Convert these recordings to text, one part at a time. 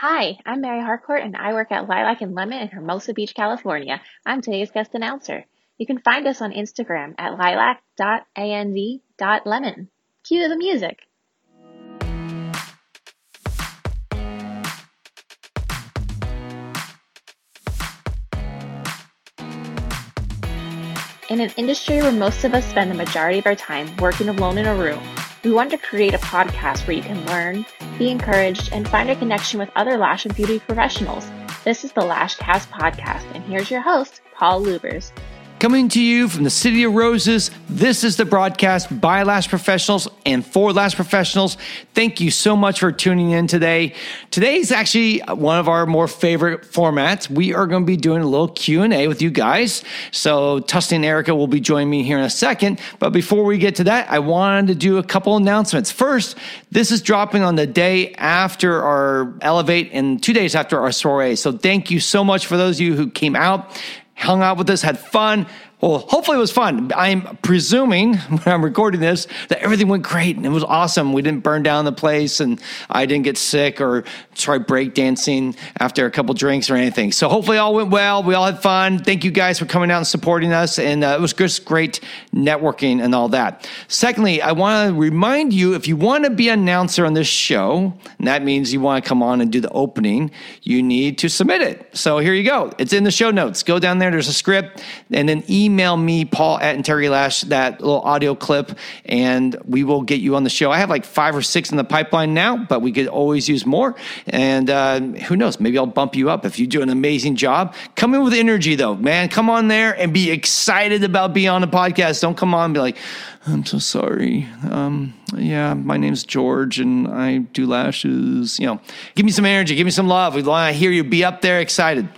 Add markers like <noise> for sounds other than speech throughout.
Hi, I'm Mary Harcourt, and I work at Lilac and Lemon in Hermosa Beach, California. I'm today's guest announcer. You can find us on Instagram at lilac.anv.lemon. Cue the music. In an industry where most of us spend the majority of our time working alone in a room, we want to create a podcast where you can learn, be encouraged, and find a connection with other lash and beauty professionals. This is the Lashcast podcast, and here's your host, Paul Luebbers. Coming to you from the City of Roses, this is the broadcast by Lash Professionals and for Lash Professionals. Thank you so much for tuning in today. Today is actually one of our more favorite formats. We are going to be doing a little Q&A with you guys. So Tusney and Erica will be joining me here in a second. But before we get to that, I wanted to do a couple announcements. First, this is dropping on the day after our Elevate and two days after our soiree. So thank you so much for those of you who came out hung out with us, had fun. Well, hopefully it was fun. I'm presuming <laughs> when I'm recording this that everything went great and it was awesome. We didn't burn down the place and I didn't get sick or try breakdancing after a couple drinks or anything. So hopefully all went well. We all had fun. Thank you guys for coming out and supporting us. And uh, it was just great networking and all that. Secondly, I want to remind you if you want to be an announcer on this show, and that means you want to come on and do the opening, you need to submit it. So here you go. It's in the show notes. Go down there. There's a script and then email email me, Paul at Integrity Lash, that little audio clip, and we will get you on the show. I have like five or six in the pipeline now, but we could always use more. And uh, who knows? Maybe I'll bump you up if you do an amazing job. Come in with energy, though, man. Come on there and be excited about being on the podcast. Don't come on and be like, I'm so sorry. Um, yeah, my name's George and I do lashes. You know, give me some energy, give me some love. We want to hear you be up there excited.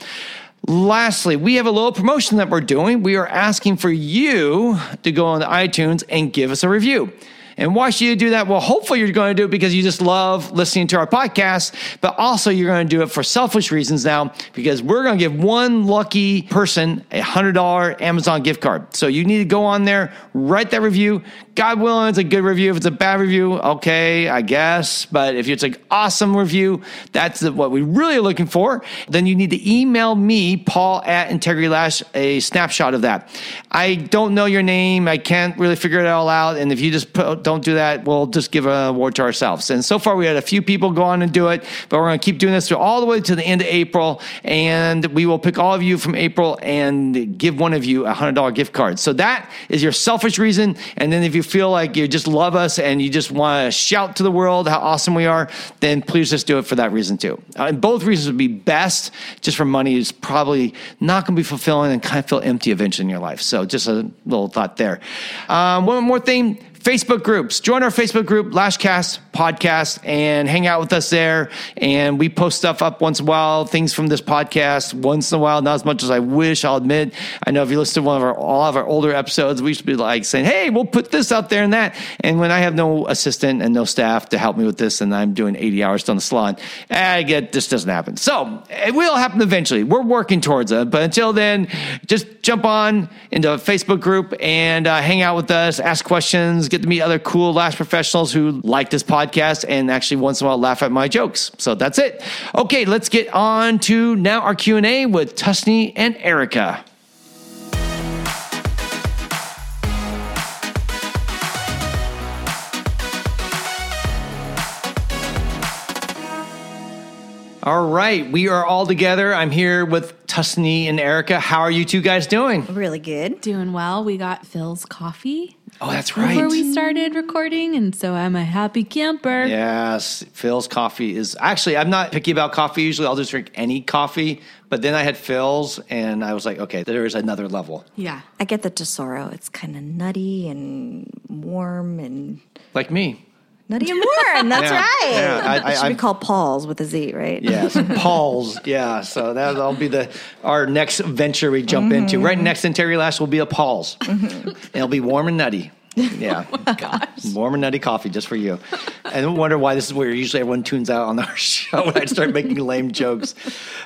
Lastly, we have a little promotion that we're doing. We are asking for you to go on iTunes and give us a review. And why should you do that? Well, hopefully you're going to do it because you just love listening to our podcast, but also you're going to do it for selfish reasons now because we're going to give one lucky person a $100 Amazon gift card. So you need to go on there, write that review. God willing, it's a good review. If it's a bad review, okay, I guess. But if it's an awesome review, that's what we really looking for. Then you need to email me, Paul at Integrity Lash, a snapshot of that. I don't know your name. I can't really figure it all out. And if you just put, don't do that, we'll just give an award to ourselves. And so far, we had a few people go on and do it, but we're going to keep doing this all the way to the end of April. And we will pick all of you from April and give one of you a $100 gift card. So that is your selfish reason. And then if you feel like you just love us and you just want to shout to the world how awesome we are, then please just do it for that reason too. Uh, and both reasons would be best. Just for money is probably not going to be fulfilling and kind of feel empty eventually in your life. So just a little thought there. Um, one more thing Facebook groups. Join our Facebook group, Lashcast Podcast, and hang out with us there. And we post stuff up once in a while, things from this podcast once in a while, not as much as I wish, I'll admit. I know if you listen to one of our all of our older episodes, we should be like saying, Hey, we'll put this out there and that. And when I have no assistant and no staff to help me with this, and I'm doing 80 hours on the salon, I get this doesn't happen. So it will happen eventually. We're working towards it. But until then, just jump on into a Facebook group and uh, hang out with us, ask questions get to meet other cool lash professionals who like this podcast and actually once in a while laugh at my jokes. So that's it. Okay, let's get on to now our Q&A with Tusney and Erica. All right, we are all together. I'm here with Tusney and Erica. How are you two guys doing? Really good. Doing well. We got Philz coffee. Oh, that's right. Before we started recording, and so I'm a happy camper. Yes, Philz coffee is actually. I'm not picky about coffee. Usually, I'll just drink any coffee. But then I had Philz, and I was like, okay, there is another level. Yeah. I get the Tesoro. It's kind of nutty and warm and Like me. Nutty and warm. That's Yeah. right. Yeah, I- I- it should I'm- be called Paul's with a Z, right? Yes, <laughs> Paul's. Yeah, so that'll be the our next venture we jump into. Mm-hmm. Right next Integrity Lash will be a Paul's. Mm-hmm. It'll be warm and nutty. Yeah, <laughs> warm and nutty coffee just for you. And I wonder why this is where usually everyone tunes out on our <laughs> show when I start making lame jokes.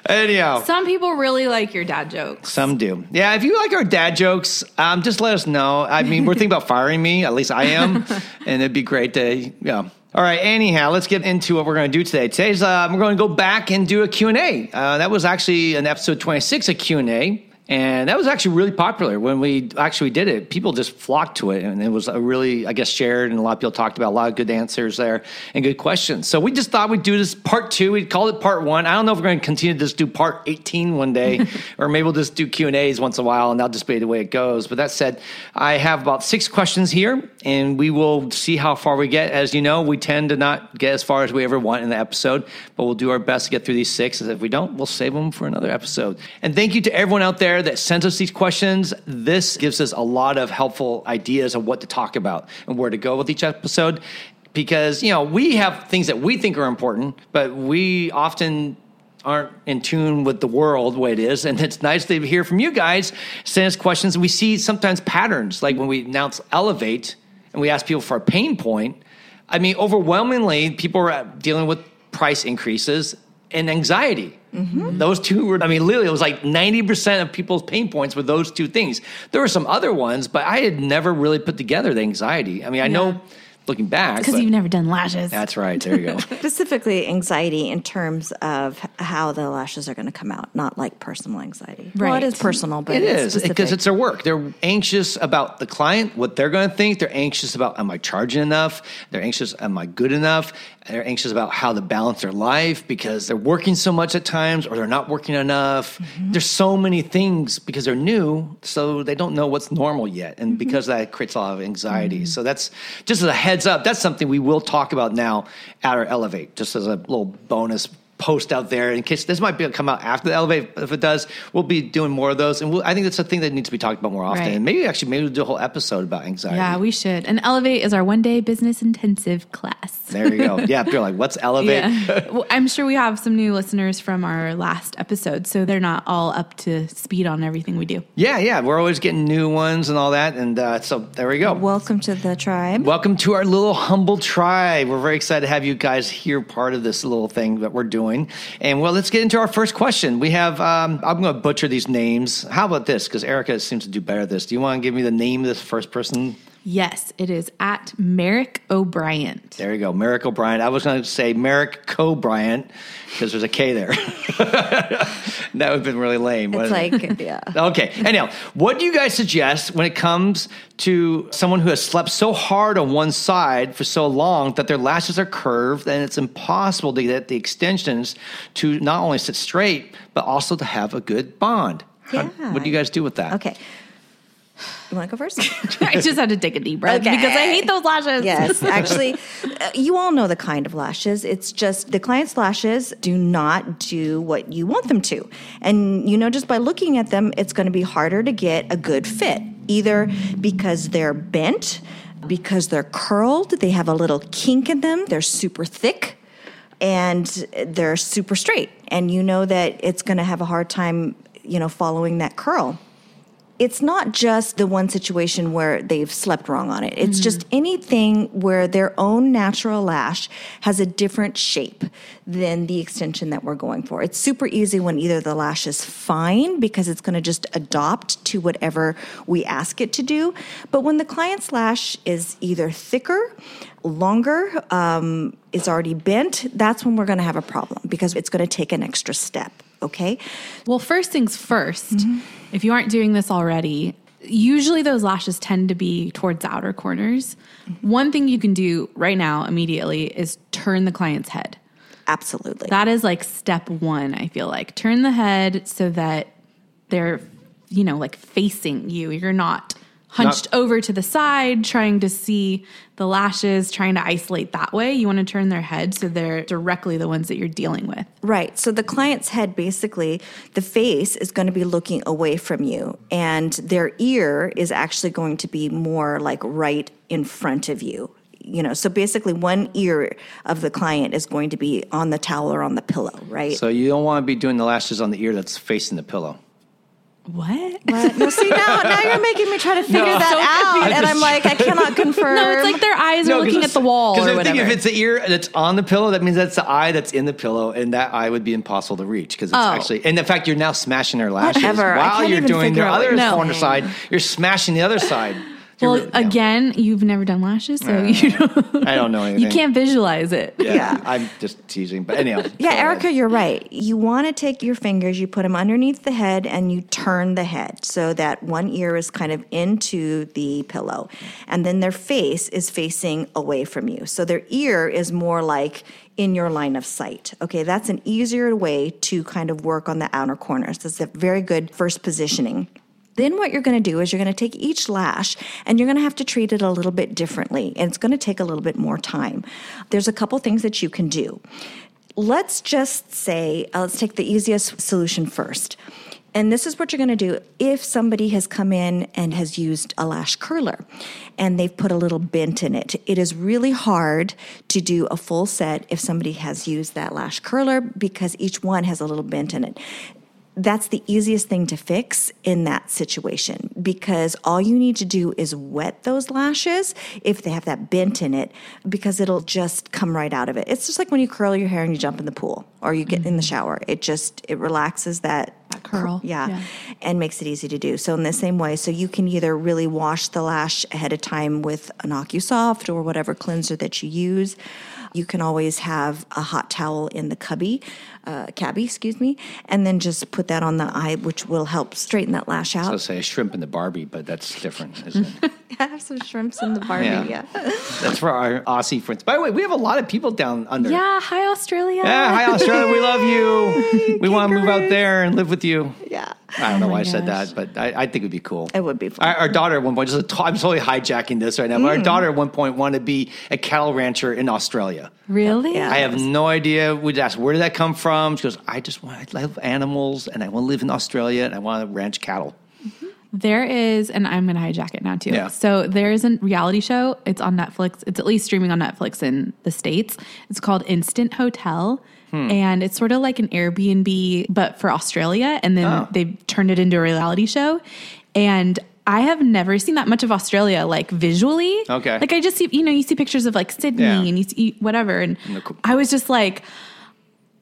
Anyhow, Some people really like your dad jokes. Some do. Yeah, if you like our dad jokes, um, just let us know. I mean, we're thinking about firing me. At least I am, <laughs> and it'd be great to, you know, All right. Anyhow, let's get into what we're going to do today. Today's uh, we're going to go back and do a Q and A. Uh, that was actually an episode twenty six, a Q and A. And that was actually really popular when we actually did it. People just flocked to it, and it was a really, I guess, shared, and a lot of people talked about a lot of good answers there and good questions. So we just thought we'd do this part two. We'd call it part one. I don't know if we're going to continue to just do part eighteen one day, <laughs> or maybe we'll just do Q and A's once in a while, and that'll just be the way it goes. But that said, I have about six questions here, and we will see how far we get. As you know, we tend to not get as far as we ever want in the episode, but we'll do our best to get through these six. And if we don't, we'll save them for another episode. And thank you to everyone out there that sent us these questions. This gives us a lot of helpful ideas of what to talk about and where to go with each episode. Because, you know, we have things that we think are important, but we often aren't in tune with the world the way it is. And it's nice to hear from you guys, send us questions. We see sometimes patterns, like when we announce Elevate and we ask people for a pain point. I mean, overwhelmingly, people are dealing with price increases and anxiety. Mm-hmm. Those two were, I mean, literally, it was like 90% of people's pain points were those two things. There were some other ones, but I had never really put together the anxiety. I mean, I know looking back. Because you've never done lashes. That's right. There you go. <laughs> Specifically, anxiety in terms of how the lashes are going to come out, not like personal anxiety. Well, it is personal, but it's because it's their work. They're anxious about the client, what they're going to think. They're anxious about, am I charging enough? They're anxious, am I good enough? They're anxious about how to balance their life because they're working so much at times or they're not working enough. Mm-hmm. There's so many things because they're new, so they don't know what's normal yet. And Mm-hmm. because that creates a lot of anxiety. So that's just as a heads up, that's something we will talk about now at our Elevate, just as a little bonus post out there in case this might be come out after the elevate if it does we'll be doing more of those and we'll, i think that's a thing that needs to be talked about more often Right. and maybe actually maybe we'll do a whole episode about anxiety Yeah, we should. And Elevate is our one day business intensive class. there you go <laughs> yeah they're like what's elevate Yeah. well, I'm sure we have some new listeners from our last episode, so they're not all up to speed on everything we do. yeah yeah we're always getting new ones and all that and uh, so there we go Welcome to the tribe. Welcome to our little humble tribe. We're very excited to have you guys here, part of this little thing that we're doing. And well, let's get into our first question. We have, um, I'm going to butcher these names. How about this? Because Erica seems to do better at this. Do you want to give me the name of this first person? Yes, it is at Merrick O'Brien. There you go, Merrick O'Brien. I was going to say Merrick Co. Bryant because there's a K there. <laughs> that would have been really lame. It's wouldn't it? like, yeah. <laughs> Okay. Anyhow, what do you guys suggest when it comes to someone who has slept so hard on one side for so long that their lashes are curved and it's impossible to get the extensions to not only sit straight, but also to have a good bond? How- Yeah. what do you guys do with that? Okay. You want to go first? <laughs> I just had to take a deep breath Okay. because I hate those lashes. Yes, <laughs> actually, uh, you all know the kind of lashes. It's just the client's lashes do not do what you want them to. And, you know, just by looking at them, it's going to be harder to get a good fit, either because they're bent, because they're curled, they have a little kink in them, they're super thick, and they're super straight. And you know that it's going to have a hard time, you know, following that curl it's not just the one situation where they've slept wrong on it. It's just anything where their own natural lash has a different shape than the extension that we're going for. It's super easy when either the lash is fine because it's going to just adopt to whatever we ask it to do. But when the client's lash is either thicker, longer, um, is already bent, that's when we're going to have a problem because it's going to take an extra step. Okay. Well, first things 1st if you aren't doing this already, usually those lashes tend to be towards the outer corners. One thing you can do right now immediately is turn the client's head. Absolutely. That is like step one, I feel like. Turn the head so that they're, you know, like facing you. You're not hunched over to the side trying to see the lashes, trying to isolate that way. You want to turn their head so they're directly the ones that you're dealing with. Right. So the client's head, basically, the face is going to be looking away from you, and their ear is actually going to be more like right in front of you. You know, so basically, one ear of the client is going to be on the towel or on the pillow, right? So you don't want to be doing the lashes on the ear that's facing the pillow. What? But no, <laughs> see now, now you're making me try to figure No. that So out, confused. and I'm like, I cannot <laughs> confirm. No, it's like their eyes are looking at the wall Because or I think if it's the ear that's on the pillow, that means that's the eye that's in the pillow, and that eye would be impossible to reach because it's Oh. actually. And in fact, you're now smashing their lashes Whatever. While you're doing figure their other you're corner side. You're smashing the other side. They're Well, really- yeah. again, you've never done lashes, so uh, you don't, I don't know <laughs> anything. you can't visualize it. Yeah, Yeah. I'm just teasing. But anyhow. Yeah, go. Erica, you're right. You want to take your fingers, you put them underneath the head, and you turn the head so that one ear is kind of into the pillow. And then their face is facing away from you. So their ear is more like in your line of sight. Okay, that's an easier way to kind of work on the outer corners. That's a very good first positioning. Then what you're going to do is you're going to take each lash and you're going to have to treat it a little bit differently and it's going to take a little bit more time. There's a couple things that you can do. Let's just say, uh, let's take the easiest solution first. And this is what you're going to do if somebody has come in and has used a lash curler and they've put a little bent in it. It is really hard to do a full set if somebody has used that lash curler because each one has a little bent in it that's the easiest thing to fix in that situation because all you need to do is wet those lashes if they have that bent in it because it'll just come right out of it. It's just like when you curl your hair and you jump in the pool or you get in the mm-hmm. shower. It just it relaxes that curl, yeah, yeah. and makes it easy to do. So in the same way, so you can either really wash the lash ahead of time with an OcuSoft or whatever cleanser that you use. You can always have a hot towel in the cubby, uh, cabbie, excuse me, and then just put that on the eye, which will help straighten that lash out. I'll say a shrimp in the Barbie, but that's different, <laughs> isn't it? <laughs> have some shrimps in the Barbie. Yeah. Yeah. that's for our Aussie friends. By the way, we have a lot of people down under. Yeah, hi Australia. Yeah, hi <laughs> Australia, we love you. We want to move out there and live with you. yeah. I don't know Oh why I said that, but I, I think it would be cool. It would be fun. Our, our daughter at one point, just a to- I'm totally hijacking this right now, but our Mm. daughter at one point wanted to be a cattle rancher in Australia. Really? Yeah. I have no idea. We'd ask, where did that come from? She goes, I just want, I love animals and I want to live in Australia and I want to ranch cattle. There is, and I'm going to hijack it now too. Yeah. So there is a reality show. It's on Netflix. It's at least streaming on Netflix in the States. It's called Instant Hotel. Hmm. And it's sort of like an Airbnb, but for Australia. And then Oh. they've turned it into a reality show. And I have never seen that much of Australia, like visually. Okay. Like I just see, you know, you see pictures of like Sydney Yeah. and you see whatever. And the co- I was just like,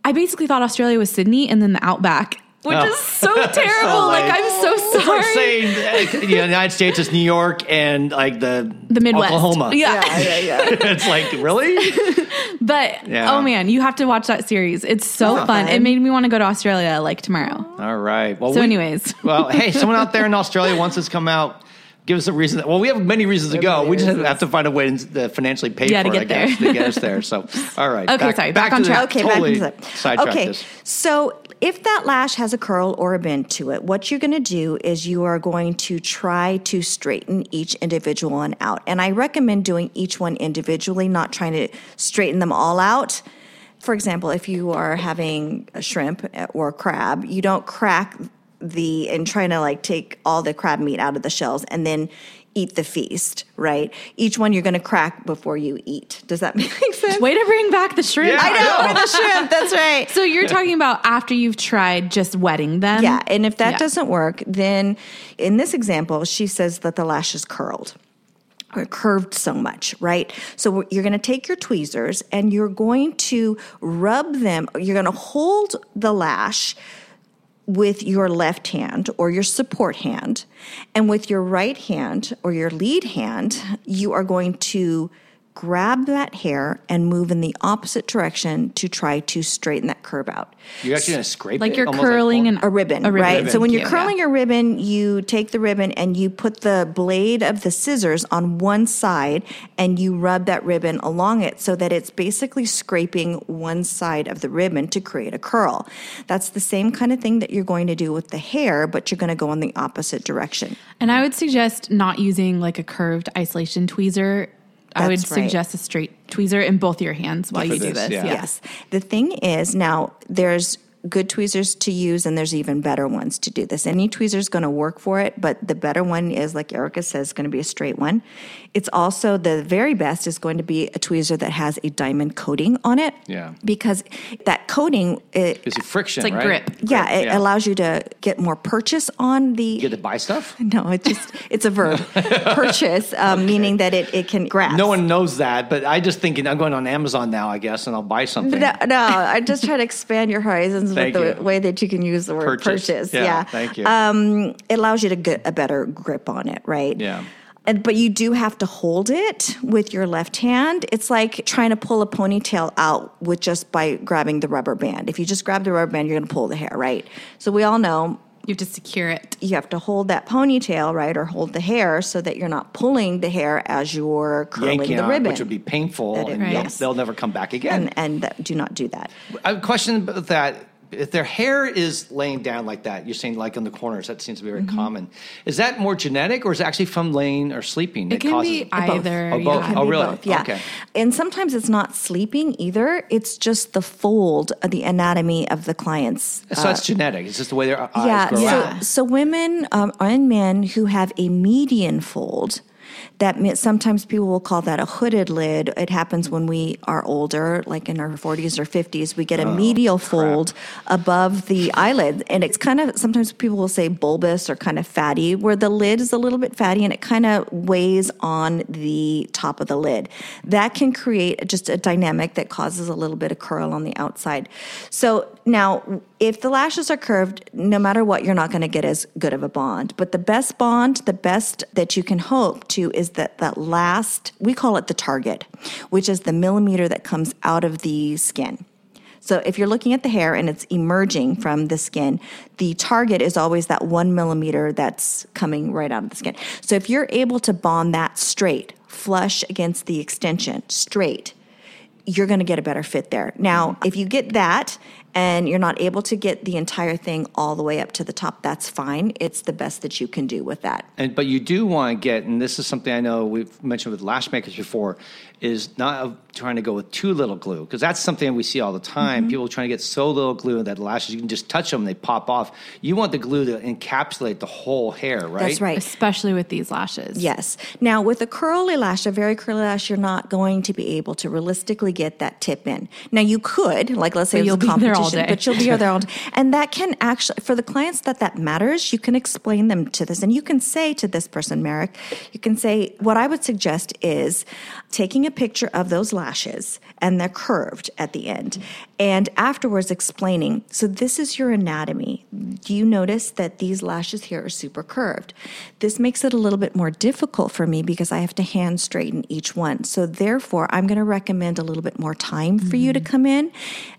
I basically thought Australia was Sydney and then the Outback, which Oh. is so <laughs> terrible. like, I'm so sorry. It's like saying uh, the United States is New York and like the, the Midwest. Oklahoma. Yeah. yeah, yeah. <laughs> it's like, really? <laughs> But Yeah. oh man, you have to watch that series. It's so Oh, fun. It made me want to go to Australia like tomorrow. All right. Well, So we- anyways. well, hey, someone out there in Australia wants us to come out. Give us a reason. Well, we have many reasons to go. We just have to find a way to financially pay Yeah, for it, I there. guess, to get us there. <laughs> So, all right. Okay, sorry, back on track. Okay, totally back into Okay, this. so if that lash has a curl or a bend to it, what you're going to do is you are going to try to straighten each individual one out. And I recommend doing each one individually, not trying to straighten them all out. For example, if you are having a shrimp or a crab, you don't crack the and trying to like take all the crab meat out of the shells and then eat the feast, right? Each one you're going to crack before you eat. Does that <laughs> make sense? Way to bring back the shrimp. Yeah. I know, I <laughs> the shrimp. That's right. So you're talking about after you've tried just wetting them? Yeah, and if that Yeah. doesn't work, then in this example, she says that the lash is curled or curved so much, right? So you're going to take your tweezers and you're going to rub them, you're going to hold the lash with your left hand or your support hand, and with your right hand or your lead hand, you are going to grab that hair and move in the opposite direction to try to straighten that curve out. You're actually going to scrape Like it? you're almost curling pork? and A ribbon, A ribbon. right? So when you're Thank curling yeah. your ribbon, you take the ribbon and you put the blade of the scissors on one side and you rub that ribbon along it so that it's basically scraping one side of the ribbon to create a curl. That's the same kind of thing that you're going to do with the hair, but you're going to go in the opposite direction. And I would suggest not using like a curved isolation tweezer. I would That's right. suggest a straight tweezer in both your hands while For you do this, this. yeah. Yeah. Yes. The thing is now there's good tweezers to use and there's even better ones to do this. Any tweezer is going to work for it, but the better one is like Erica says going to be a straight one. It's also the very best is going to be a tweezer that has a diamond coating on it. Yeah. Because that coating it, It's a friction, It's like right? grip. yeah, it yeah. allows you to get more purchase on the You get to buy stuff? <laughs> No, it just it's a verb. <laughs> purchase um, meaning that it, it can grasp. No one knows that, but I just thinking I'm going on Amazon now, I guess, and I'll buy something. No, no, I just try to expand your horizons Thank with the you. way that you can use the word Purchase. purchase. Yeah, Yeah, thank you. Um, it allows you to get a better grip on it, right? Yeah. And, but you do have to hold it with your left hand. It's like trying to pull a ponytail out with just by grabbing the rubber band. If you just grab the rubber band, you're going to pull the hair, right? So we all know You have to secure it. you have to hold that ponytail, right, or hold the hair so that you're not pulling the hair as you're curling Yanking the on, ribbon. which would be painful, That is- and Right. they'll, they'll never come back again. and and that, do not do that. I have a question about that. If their hair is laying down like that, you're saying like in the corners, that seems to be very Mm-hmm. common. Is that more genetic or is it actually from laying or sleeping? that It can causes be it? either. Oh, both. yeah. Oh, really? both, yeah. Okay. And sometimes it's not sleeping either. It's just the fold of the anatomy of the client's. So it's genetic. It's just the way their eyes yeah. grow So, out. so women um, and men who have a median fold. That means sometimes people will call that a hooded lid. It happens when we are older, like in our 40s or 50s. We get Oh, a medial fold above the eyelid. And it's kind of, sometimes people will say bulbous or kind of fatty, where the lid is a little bit fatty and it kind of weighs on the top of the lid. That can create just a dynamic that causes a little bit of curl on the outside. So now, if the lashes are curved, no matter what, you're not going to get as good of a bond. But the best bond, the best that you can hope to is that that last, we call it the target, which is the millimeter that comes out of the skin. So if you're looking at the hair and it's emerging from the skin, the target is always that one millimeter that's coming right out of the skin. So if you're able to bond that straight, flush against the extension, straight, you're going to get a better fit there. Now, if you get that and you're not able to get the entire thing all the way up to the top, that's fine. It's the best that you can do with that. And but you do want to get, and this is something I know we've mentioned with lash makers before, is not trying to go with too little glue because that's something we see all the time. Mm-hmm. People trying to get so little glue that the lashes you can just touch them and they pop off. You want the glue to encapsulate the whole hair, right? That's right. Especially with these lashes. Yes. Now, with a curly lash, a very curly lash, you're not going to be able to realistically get that tip in. Now, you could, like, let's say But you'll a be there all competition, day. but you'll be there all day. <laughs> And that can actually, for the clients that that matters, you can explain them to this. And you can say to this person, Merrick, you can say, what I would suggest is taking a picture of those lashes and they're curved at the end. And afterwards explaining, so this is your anatomy. Do you notice that these lashes here are super curved? This makes it a little bit more difficult for me because I have to hand straighten each one. So therefore, I'm going to recommend a little bit more time for you to mm-hmm. come in.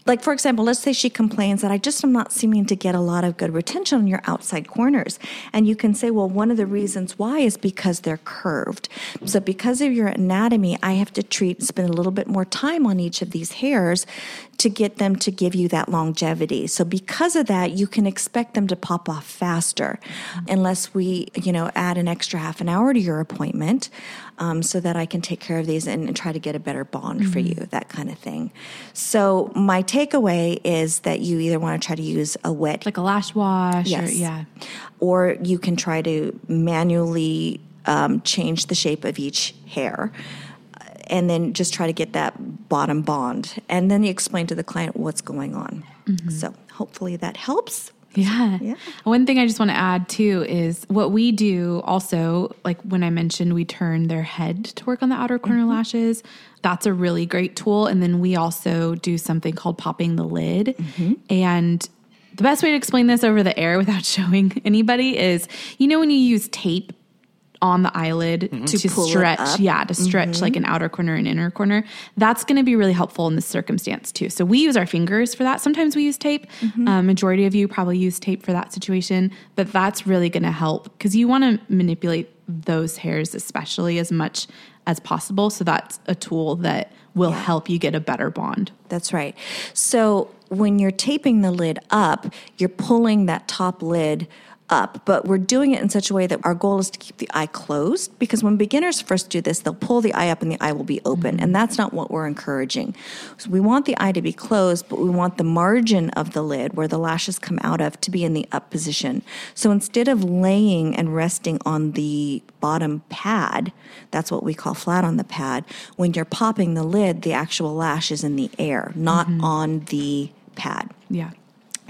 Like for example, let's say she complains that I just am not seeming to get a lot of good retention on your outside corners. And you can say, well, one of the reasons why is because they're curved. So because of your anatomy, I have to treat and spend a little bit more time on each of these hairs to get them to give you that longevity. So because of that, you can expect them to pop off faster unless we, you know, add an extra half an hour to your appointment um, so that I can take care of these and, and try to get a better bond for you, that kind of thing. So my takeaway is that you either want to try to use a wet Like a lash wash. Or, Yes. yeah. or you can try to manually um, change the shape of each hair and then just try to get that bottom bond and then you explain to the client what's going on mm-hmm. so hopefully that helps Yeah. Yeah. One thing I just want to add too is what we do also, like when I mentioned we turn their head to work on the outer corner mm-hmm. lashes, that's a really great tool. And then we also do something called popping the lid. Mm-hmm. And the best way to explain this over the air without <laughs> showing anybody is you know, when you use tape on the eyelid mm-hmm. to, To stretch, yeah, to stretch like mm-hmm. an outer corner and inner corner. That's going to be really helpful in this circumstance too. So we use our fingers for that. Sometimes we use tape. Um, majority of you probably use tape for that situation, but that's really going to help because you want to manipulate those hairs especially as much as possible. So that's a tool that will help you get a better bond. That's right. So when you're taping the lid up, you're pulling that top lid up, but we're doing it in such a way that our goal is to keep the eye closed because when beginners first do this, they'll pull the eye up and the eye will be open, and that's not what we're encouraging. So we want the eye to be closed, but we want the margin of the lid where the lashes come out of to be in the up position. So instead of laying and resting on the bottom pad, that's what we call flat on the pad, when you're popping the lid, the actual lash is in the air, not mm-hmm. on the pad. Yeah.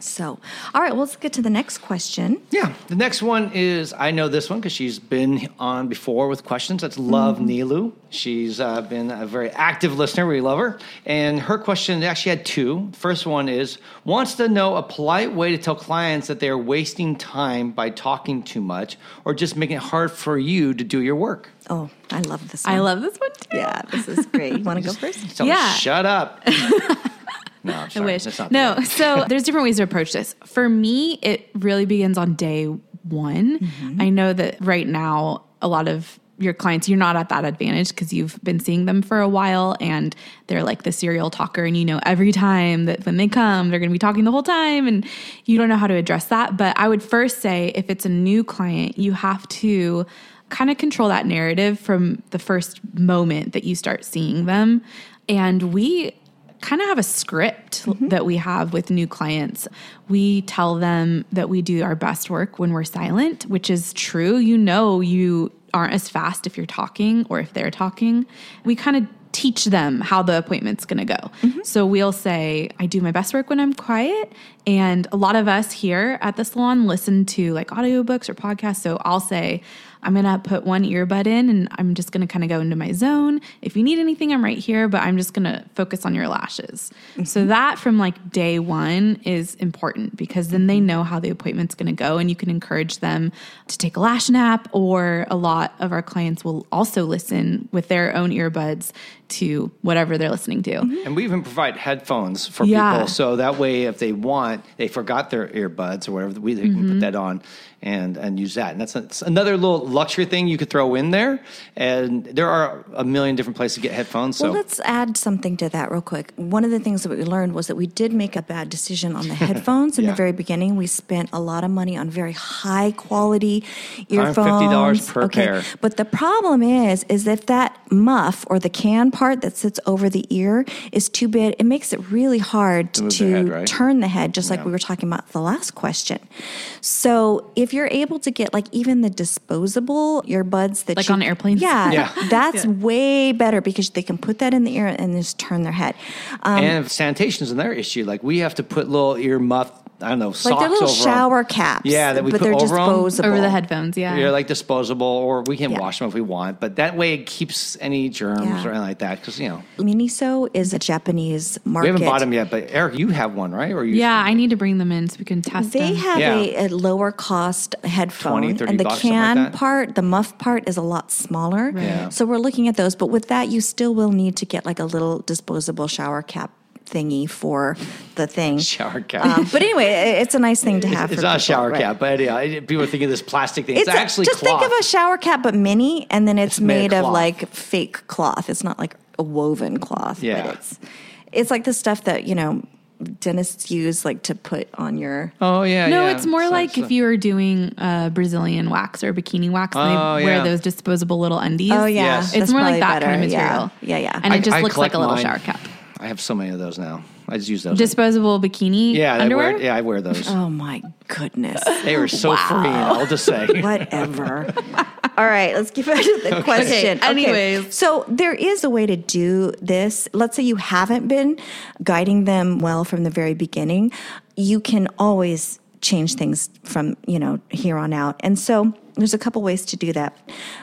So, all right, well, let's get to the next question. Yeah. The next one is I know this one because she's been on before with questions. That's Love Nilu. She's uh, been a very active listener. We love her. And her question actually had two. First one is wants to know a polite way to tell clients that they're wasting time by talking too much or just making it hard for you to do your work. Oh, I love this one. I love this one too. Yeah, this is great. You want to go <laughs> first? So Yeah. shut up. <laughs> no, I'm I wish. No, the- so <laughs> there's different ways to approach this. For me, it really begins on day one. Mm-hmm. I know that right now, a lot of your clients, you're not at that advantage because you've been seeing them for a while and they're like the serial talker, and you know every time that when they come, they're going to be talking the whole time, and you don't know how to address that. But I would first say if it's a new client, you have to kind of control that narrative from the first moment that you start seeing them. And we kind of have a script mm-hmm. that we have with new clients. We tell them that we do our best work when we're silent, which is true. You know, you aren't as fast if you're talking or if they're talking. We kind of teach them how the appointment's going to go. Mm-hmm. So we'll say, I do my best work when I'm quiet. And a lot of us here at the salon listen to like audiobooks or podcasts. So I'll say, I'm going to put one earbud in and I'm just going to kind of go into my zone. If you need anything, I'm right here, but I'm just going to focus on your lashes. So that from like day one is important because then they know how the appointment's going to go and you can encourage them to take a lash nap or a lot of our clients will also listen with their own earbuds to whatever they're listening to. And we even provide headphones for Yeah. people, so that way, if they want, they forgot their earbuds or whatever, we they can Mm-hmm. put that on and and use that. And that's, that's another little luxury thing you could throw in there. And there are a million different places to get headphones. So Well, let's add something to that real quick. One of the things that we learned was that we did make a bad decision on the <laughs> headphones in Yeah. the very beginning. We spent a lot of money on very high quality earphones. $150 per pair. But the problem is, is if that muff or the can part that sits over the ear is too big, it makes it really hard to, move the head, right? turn the head, just like we were talking about the last question. So if you're able to get like even the disposable earbuds that Like you- on airplanes? yeah, Yeah. <laughs> that's way better because they can put that in the ear and just turn their head. Um, and if sanitation is another issue, like we have to put little ear muff, I don't know, socks like they're little over 'em. shower caps. Yeah, that we but put they're over 'em. disposable Over the headphones, yeah. they're like disposable, or we can Yeah. wash them if we want. But that way, it keeps any germs Yeah. or anything like that. Because you know Miniso is a Japanese market. we haven't bought them yet. But Eric, you have one, right? Or you Yeah, I need to bring them in so we can test them. They them. have Yeah. a, a lower cost headphone, 20, and the bucks, something like can part, the muff part, is a lot smaller. Yeah. So we're looking at those, but with that, you still will need to get like a little disposable shower cap thingy for the thing. <laughs> shower cap. Um, but anyway, it's a nice thing to have. it's for not a shower right. cap, but yeah, people are thinking of this plastic thing. It's, It's a- actually just cloth. think of a shower cap, but mini, and then it's, made of made of like fake cloth. It's not like a woven cloth. Yeah. but it's it's like the stuff that you know dentists use like to put on your. oh yeah, No, yeah. it's more So- like so- if you were doing uh, Brazilian wax or bikini wax, and Oh, they wear yeah. those disposable little undies. Oh yeah, Yes. It's that's more like probably that kind of material. Yeah, yeah. yeah. And I- it just I looks like a little mine. shower cap. I have so many of those now. I just use those. Disposable bikini yeah, I underwear. wear, yeah, I wear those. oh my goodness. <laughs> They were so free. I'll just say. <laughs> Whatever. All right, let's get back to the question. Okay, anyways. so there is a way to do this. Let's say you haven't been guiding them well from the very beginning. You can always change things from, you know, here on out. And so there's a couple ways to do that.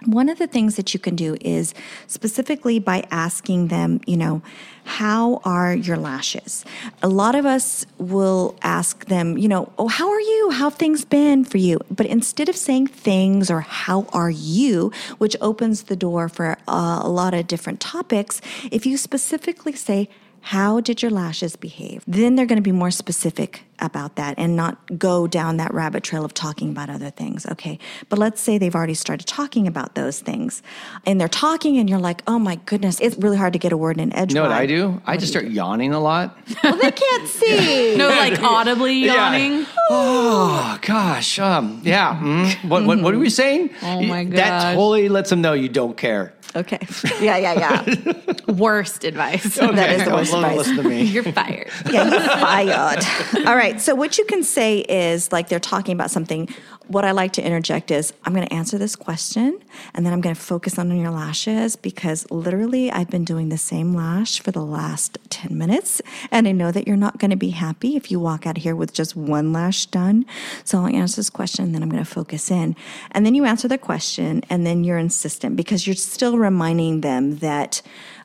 One of the things that you can do is specifically by asking them, you know, how are your lashes? A lot of us will ask them, you know, oh, how are you? How have things been for you? But instead of saying things or how are you, which opens the door for uh, a lot of different topics, if you specifically say, how did your lashes behave? Then they're going to be more specific about that and not go down that rabbit trail of talking about other things. Okay. But let's say they've already started talking about those things and they're talking and you're like, oh my goodness, it's really hard to get a word in edgewise. You know what I do? I just start yawning a lot. Well, they can't <laughs> see. No, like audibly yawning. Oh gosh, um, yeah. mm, what, what what are we saying? Oh, my That totally lets them know you don't care. Okay. Yeah, yeah, yeah. <laughs> Worst advice. That is the worst advice. Listen to me. <laughs> You're fired. <laughs> yeah, you're fired. All right. So what you can say is like they're talking about something. What I like to interject is I'm going to answer this question and then I'm going to focus on your lashes because literally I've been doing the same lash for the last 10 minutes and I know that you're not going to be happy if you walk out of here with just one lash done. So I'll answer this question and then I'm going to focus in. And then you answer the question and then you're insistent because you're still reminding them that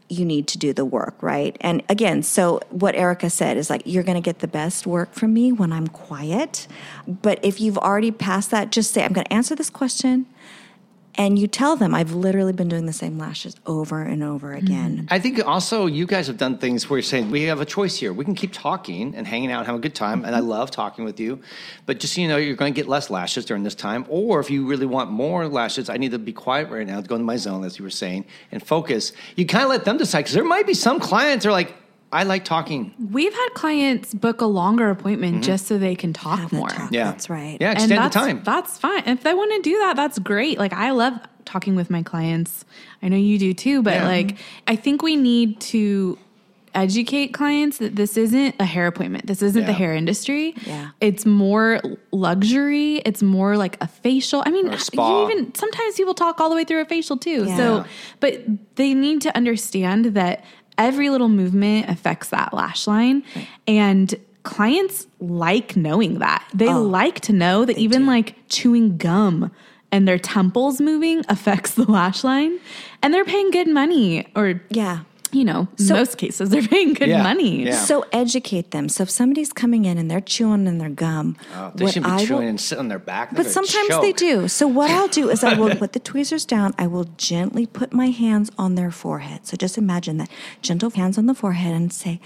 you need to do the work, right? And again, so what Erica said is like, you're going to get the best work from me when I'm quiet. But if you've already passed that, just say, I'm going to answer this question. And you tell them, I've literally been doing the same lashes over and over mm-hmm. again. I think also you guys have done things where you're saying we have a choice here. We can keep talking and hanging out and have a good time, and I mm-hmm. love talking with you. But just so you know, you're going to get less lashes during this time. Or if you really want more lashes, I need to be quiet right now to go into my zone, as you were saying, and focus. You kind of let them decide because there might be some clients that are like, I like talking. We've had clients book a longer appointment mm-hmm. just so they can talk Have more. talk. Yeah, That's right. Yeah, And extend the time. That's fine. If they want to do that, that's great. Like I love talking with my clients. I know you do too, but Yeah. like I think we need to educate clients that this isn't a hair appointment. This isn't the hair industry. Yeah. It's more luxury. It's more like a facial. I mean, Or a spa. you even sometimes people talk all the way through a facial too. Yeah. So, but they need to understand that every little movement affects that lash line and clients like knowing that. They oh, like to know that even like chewing gum and their temples moving <laughs> affects the lash line and they're paying good money or Yeah. You know, in most cases they're paying good Yeah. money. Yeah. So educate them. So if somebody's coming in and they're chewing in their gum, Oh, they what should be I will- chewing and sitting on their back. But gonna sometimes they do. So what I'll do is I will <laughs> put the tweezers down. I will gently put my hands on their forehead. So just imagine that gentle hands on the forehead and say,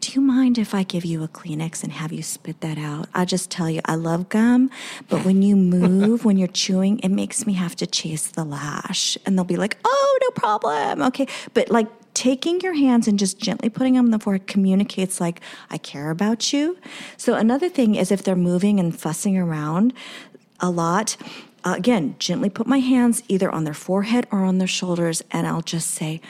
"Do you mind if I give you a Kleenex and have you spit that out?" I just tell you, I love gum, but when you move, when you're chewing, it makes me have to chase the lash, and they'll be like, "Oh, no problem, okay." But like taking your hands and just gently putting them on the forehead communicates like I care about you. So another thing is if they're moving and fussing around a lot, again, gently put my hands either on their forehead or on their shoulders, and I'll just say.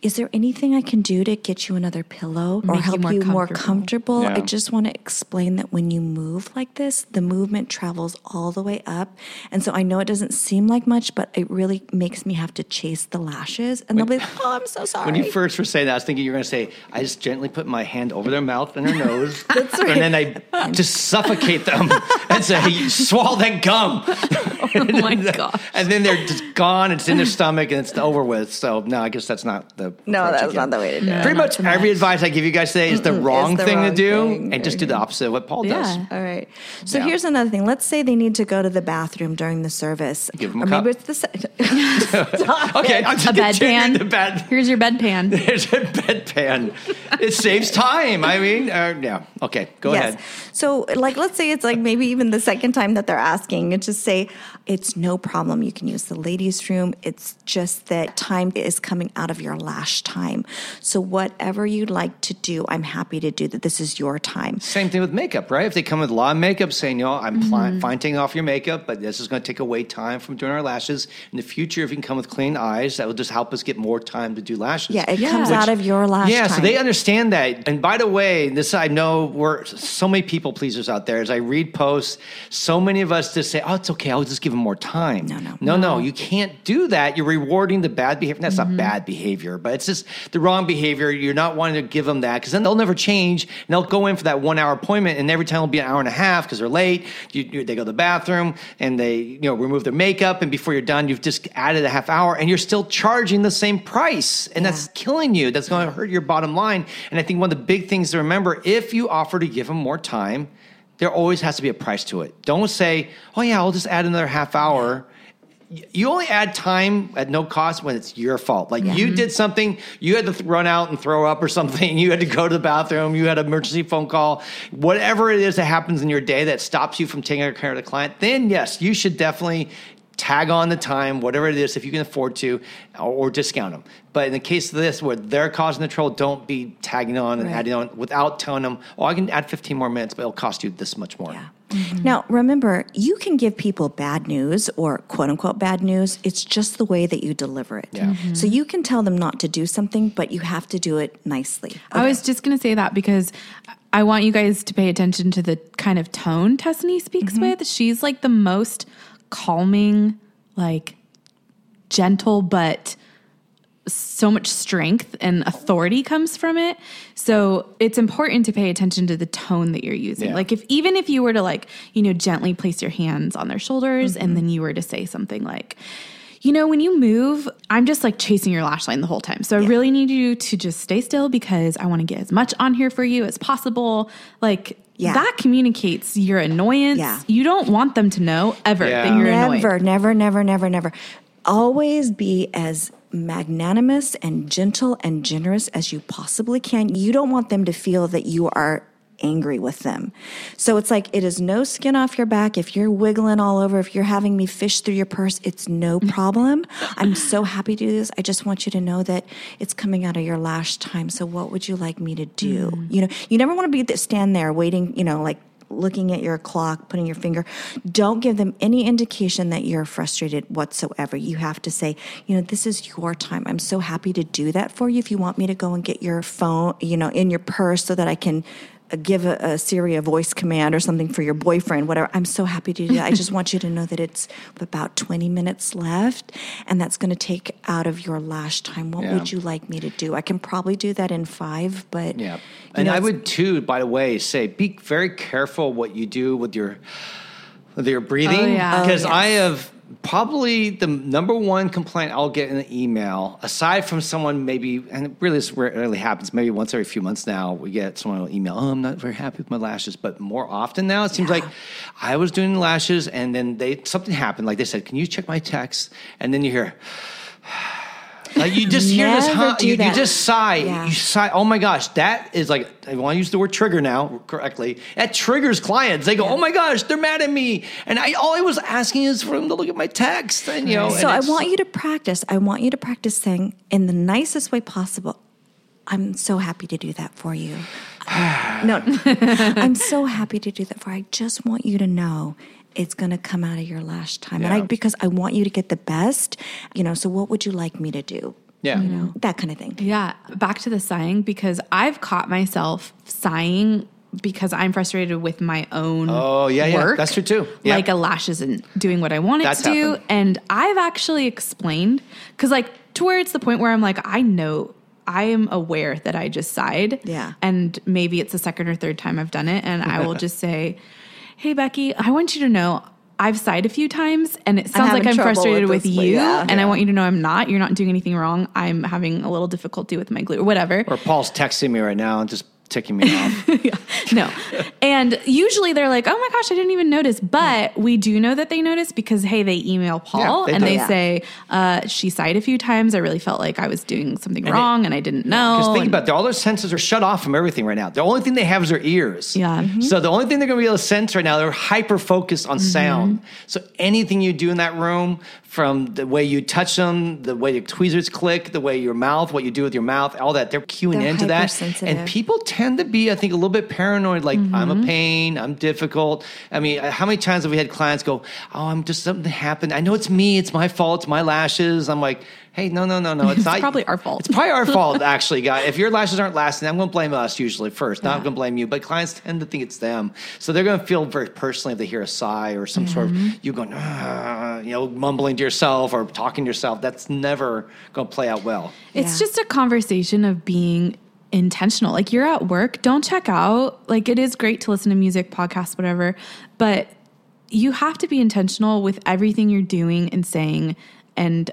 Is there anything I can do to get you another pillow or Make you help more you more comfortable. comfortable? Yeah. I just want to explain that when you move like this, the movement travels all the way up. And so I know it doesn't seem like much, but it really makes me have to chase the lashes. And they'll be like, oh, I'm so sorry. <laughs> When you first were saying that, I was thinking you were going to say, I just gently put my hand over their mouth and their nose. <laughs> That's right. And then I <laughs> just suffocate them and say, swallow that gum. Oh my gosh. And then they're just gone. It's in their stomach and it's over with. So, no, I guess that's not the. No, that's not the way to do it. Pretty much every advice I give you guys today is the wrong the thing to do, thing. and just do the opposite of what Paul does. All right. So Yeah. here's another thing. Let's say they need to go to the bathroom during the service. Give 'em a or maybe cup. it's the se- <laughs> Okay, I'm just A continuing bedpan. The bed. Here's your bedpan. There's <laughs> a bedpan. It saves time. I mean, uh, yeah. Okay, go yes. ahead. So, like, let's say it's like maybe even the second time that they're asking, and just say, it's no problem. You can use the ladies' room. It's just that time is coming out of your lash time. So, whatever you'd like to do, I'm happy to do that. This is your time. Same thing with makeup, right? If they come with a lot of makeup, saying, you know, I'm Mm-hmm. fine, fine taking off your makeup, but this is going to take away time from doing our lashes. In the future, if you can come with clean eyes, that will just help us get more time to do lashes. Yeah, it Yeah. comes Which- out of your lash yeah, time. so they understand that. And by the way, this I know we're so many people pleasers out there. As I read posts, so many of us just say, "Oh, it's okay. I'll just give them more time." No, no. no, no. You can't do that. You're rewarding the bad behavior. That's Mm-hmm. not bad behavior, but it's just the wrong behavior. You're not wanting to give them that because then they'll never change. And they'll go in for that one hour appointment, and every time it'll be an hour and a half because they're late. You, you, they go to the bathroom and they you know remove their makeup, and before you're done, you've just added a half hour, and you're still charging the same price, and that's killing you. That's going to hurt your bottom line. And I think one of the big things to remember if you offer to give them more time, there always has to be a price to it. Don't say, oh, yeah, I'll just add another half hour. You only add time at no cost when it's your fault. Like you mm-hmm. did something, you had to th- run out and throw up or something, <laughs> you had to go to the bathroom, you had an emergency phone call, whatever it is that happens in your day that stops you from taking care of the client, then yes, you should definitely tag on the time, whatever it is, if you can afford to, or, or discount them. But in the case of this, where they're causing the trouble, don't be tagging on and Right. adding on without telling them, oh, I can add 15 more minutes, but it'll cost you this much more. Yeah. Mm-hmm. Now, remember, you can give people bad news or quote unquote bad news. It's just the way that you deliver it. Yeah. Mm-hmm. So you can tell them not to do something, but you have to do it nicely. I was just going to say that because I want you guys to pay attention to the kind of tone Tessany speaks mm-hmm. with. She's like the most calming, like gentle, but so much strength and authority comes from it. So it's important to pay attention to the tone that you're using. Yeah. Like if even if you were to like, you know, gently place your hands on their shoulders and mm-hmm. then you were to say something like, you know, when you move, I'm just like chasing your lash line the whole time. So I really need you to just stay still because I want to get as much on here for you as possible. Like Yeah. that communicates your annoyance. Yeah. You don't want them to know ever Yeah. that you're annoyed. never, never, never, never, never. Always be as magnanimous and gentle and generous as you possibly can. You don't want them to feel that you are angry with them. So it's like it is no skin off your back. If you're wiggling all over, if you're having me fish through your purse, it's no <laughs> problem. I'm so happy to do this. I just want you to know that it's coming out of your lash time. So what would you like me to do? Mm. You know, you never want to be stand there waiting, you know, like looking at your clock, putting your finger. Don't give them any indication that you're frustrated whatsoever. You have to say, you know, this is your time. I'm so happy to do that for you. If you want me to go and get your phone, you know, in your purse so that I can give a, a Siri a voice command or something for your boyfriend, whatever. I'm so happy to do that. I just want you to know that it's about 20 minutes left and that's going to take out of your lash time. What Yeah. would you like me to do? I can probably do that in five, but Yeah. And know, I would too, by the way, say be very careful what you do with your with your breathing. Oh, yeah. Oh, Because yes. I have probably the number one complaint I'll get in an email, aside from someone maybe, and it really this rarely happens, maybe once every few months now, we get someone will email, oh, I'm not very happy with my lashes. But more often now, it seems like I was doing lashes and then they something happened. Like they said, Can you check my text? And then you hear like you just hear this, huh? You, you just sigh. Yeah. You sigh. Oh my gosh, that is like I want to use the word trigger now correctly. That triggers clients. They go, "Oh my gosh, they're mad at me," and I all I was asking is for them to look at my text, and you know. So I want you to practice. I want you to practice saying in the nicest way possible. I'm so happy to do that for you. <sighs> no, <laughs> I'm so happy to do that for you. I just want you to know it's going to come out of your lash time, and I because I want you to get the best. You know, so what would you like me to do? Yeah. You know, that kind of thing. Yeah, back to the sighing because I've caught myself sighing because I'm frustrated with my own Oh, yeah, yeah. work. That's true, too. Yeah. Like a lash isn't doing what I want it That's to do, happened. and I've actually explained because like to where it's the point where I'm like I know. I am aware that I just sighed. Yeah. And maybe it's the second or third time I've done it. And I will <laughs> just say, Hey, Becky, I want you to know I've sighed a few times and it sounds like I'm frustrated with with, you. yeah. And I want you to know I'm not. You're not doing anything wrong. I'm having a little difficulty with my glue or whatever. Or Paul's texting me right now and just ticking me off. <laughs> no. And usually they're like, oh my gosh, I didn't even notice. But we do know that they notice because, hey, they email Paul Yeah, they and do. they Yeah. say, uh, she sighed a few times. I really felt like I was doing something wrong and I didn't know. Because think And- about it, all their senses are shut off from everything right now. The only thing they have is their ears. Yeah. Mhm. So the only thing they're going to be able to sense right now, they're hyper focused on Mm-hmm. sound. So anything you do in that room, from the way you touch them, the way your tweezers click, the way your mouth, what you do with your mouth, all that, they're cueing They're into that. And people tend to be, I think, a little bit paranoid. Like I'm Mm-hmm. a pain, I'm difficult. I mean, how many times have we had clients go, "Oh, I'm just something happened. I know it's me. It's my fault. It's my lashes." I'm like. Hey, no, no, no, no. It's, <laughs> not probably our fault. It's probably our <laughs> fault, actually, guy. If your lashes aren't lasting, I'm going to blame us usually first. Not going to blame you, but clients tend to think it's them, so they're going to feel very personally if they hear a sigh or some sort Mm-hmm. of you going, "Ah," Uh, you know, mumbling to yourself or talking to yourself. That's never going to play out well. It's Yeah. just a conversation of being intentional. Like you're at work, don't check out. Like it is great to listen to music, podcasts, whatever, but you have to be intentional with everything you're doing and saying and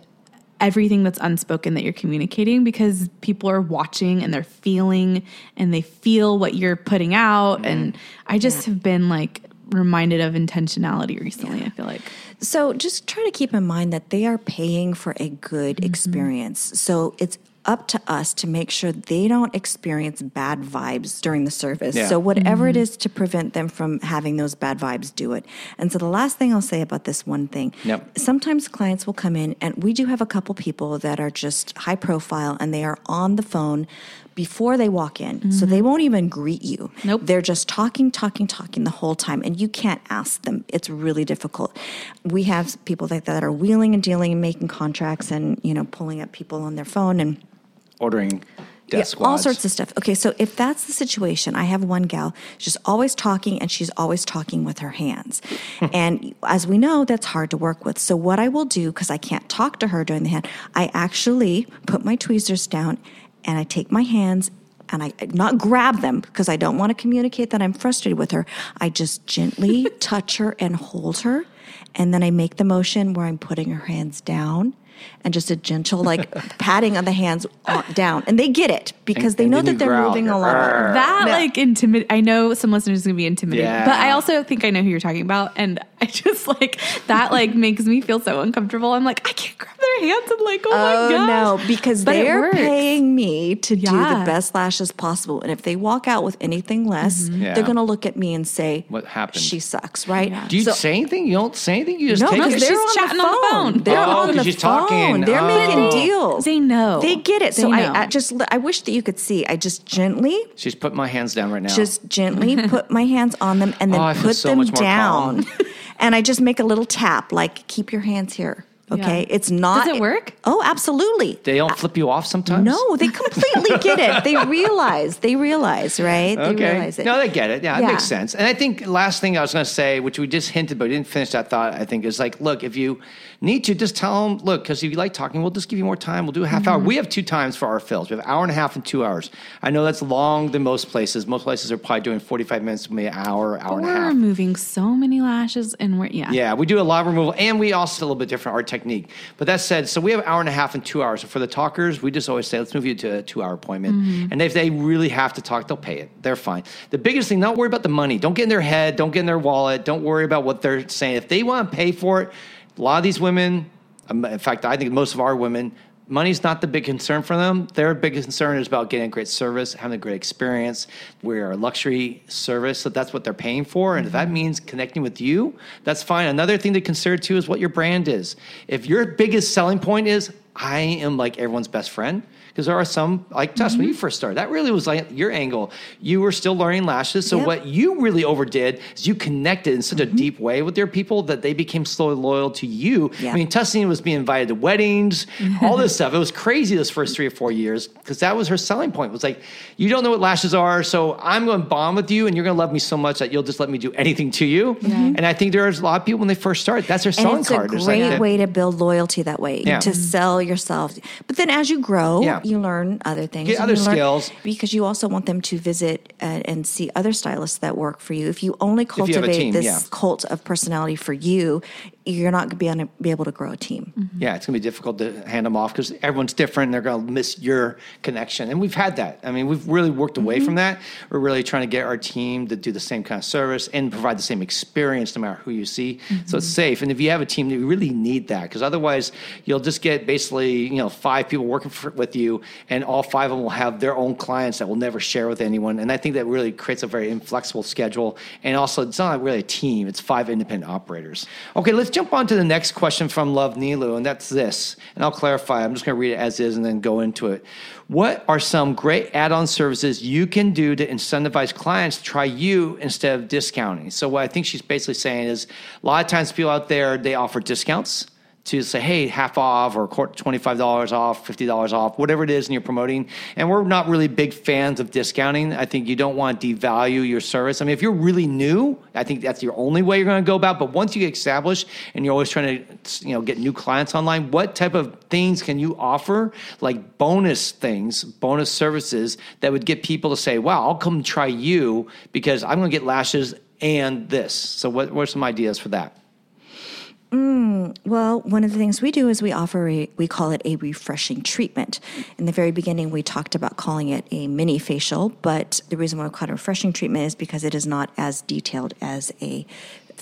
everything that's unspoken that you're communicating because people are watching and they're feeling and they feel what you're putting out mm-hmm. and I just have been like reminded of intentionality recently, I feel like. So just try to keep in mind that they are paying for a good mm-hmm. experience. So it's up to us to make sure they don't experience bad vibes during the service. Yeah. So whatever it mm-hmm. is to prevent them from having those bad vibes, do it. And so the last thing I'll say about this one thing, Yep. sometimes clients will come in and we do have a couple people that are just high profile and they are on the phone before they walk in. So mm-hmm. they won't even greet you. Nope. They're just talking, talking, talking the whole time and you can't ask them. It's really difficult. We have people like that are wheeling and dealing and making contracts and, you know, pulling up people on their phone and Ordering yeah, desk all sorts of stuff. Okay, so if that's the situation, I have one gal, she's always talking and she's always talking with her hands. <laughs> and as we know, that's hard to work with. So what I will do, because I can't talk to her during the hand, I actually put my tweezers down and I take my hands and I not grab them because I don't want to communicate that I'm frustrated with her. I just gently <laughs> touch her and hold her. And then I make the motion where I'm putting her hands down and just a gentle like <laughs> patting on the hands down. And they get it because And- they and know that they're growl. moving along. That Yeah. like intimidate. I know some listeners are gonna be intimidated, Yeah. but I also think I know who you're talking about, and <laughs> I just like that like makes me feel so uncomfortable. I'm like I can't grab their hands and like oh, Oh my gosh. no, because But they're paying me to do the best lashes possible. And if they walk out with anything less, mm-hmm. Yeah. they're going to look at me and say, What happened? She sucks, right? Yeah. Do you So- say anything? You don't say anything? You just no, take because it? they're She's on chatting the on the phone. phone. They're Oh, on 'cause the she's phone. talking. They're Oh. making deals. they know. They get it. So They I, know. I just I wish that you could see. I just gently, She's put my hands down right now. just gently <laughs> put my hands on them and then Oh, put so them down. <laughs> and I just make a little tap, like keep your hands here. Okay, Yeah. it's not. Does it work? Oh, absolutely. they don't flip you off sometimes? No, they completely <laughs> get it. They realize. They realize, right? They Okay. realize it. No, they get it. Yeah, it Yeah. makes sense. And I think last thing I was going to say, which we just hinted, but we didn't finish that thought, I think is like, look, if you need to, just tell them, look, because if you like talking, we'll just give you more time. We'll do a half Mm-hmm. hour. We have two times for our fills. We have hour and a half and two hours. I know that's long than most places. Most places are probably doing 45 minutes, maybe an hour, hour and a half. we're removing so many lashes, and we're yeah. Yeah, we do a lot of removal, and we also a little bit different our technique. But that said, so we have an hour and a half and two hours. So for the talkers, we just always say, let's move you to a two-hour appointment. Mm-hmm. And if they really have to talk, they'll pay it. They're fine. The biggest thing, don't worry about the money. Don't get in their head. Don't get in their wallet. Don't worry about what they're saying. If they want to pay for it, a lot of these women, um, in fact, I think most of our women. Money's not the big concern for them. Their biggest concern is about getting a great service, having a great experience. We're a luxury service, so that's what they're paying for. And if that means connecting with you, that's fine. Another thing to consider too is what your brand is. If your biggest selling point is, I am like everyone's best friend, because there are some like Tess when you mm-hmm. first started. That really was like your angle. You were still learning lashes, so Yep. what you really overdid is you connected in such a mm-hmm. deep way with your people that they became so loyal to you. Yeah. I mean, Tessine was being invited to weddings, all this <laughs> stuff. It was crazy this first three or four years because that was her selling point. It was like, you don't know what lashes are, so I'm going to bond with you, and you're going to love me so much that you'll just let me do anything to you. Mm-hmm. And I think there's a lot of people when they first start, that's their selling it's card. a It's like great that- way to build loyalty that way Yeah. to sell yourself but then as you grow Yeah. You learn other things Get other skills. because you also want them to visit uh, and see other stylists that work for you if you only you cultivate team, this yeah. cult of personality for you you're not going to be able to grow a team Yeah, it's going to be difficult to hand them off because everyone's different. And they're going to miss your connection, and we've had that. I mean, we've really worked away Mm-hmm. from that. We're really trying to get our team to do the same kind of service and provide the same experience no matter who you see. So it's safe. And if you have a team, you really need that because otherwise you'll just get basically you know five people working for, with you, and all five of them will have their own clients that will never share with anyone. And I think that really creates a very inflexible schedule. And also, it's not really a team; it's five independent operators. Okay, let's jump on to the next question from Love Nilu, and that's this. And I'll clarify. I'm just going to read it as is and then go into it. What are some great add-on services you can do to incentivize clients to try you instead of discounting? So what I think she's basically saying is a lot of times people out there they offer discounts to say, hey, half off or $25 off, $50 off, whatever it is and you're promoting. And we're not really big fans of discounting. I think you don't want to devalue your service. I mean, if you're really new, I think that's your only way you're going to go about. But once you get established and you're always trying to, you know, get new clients online, what type of things can you offer, like bonus things, bonus services that would get people to say, wow, I'll come try you because I'm going to get lashes and this. So what, what are some ideas for that? Mm, well, one of the things we do is we offer a, we call it a refreshing treatment. In the very beginning, we talked about calling it a mini facial, but the reason why we call it a refreshing treatment is because it is not as detailed as a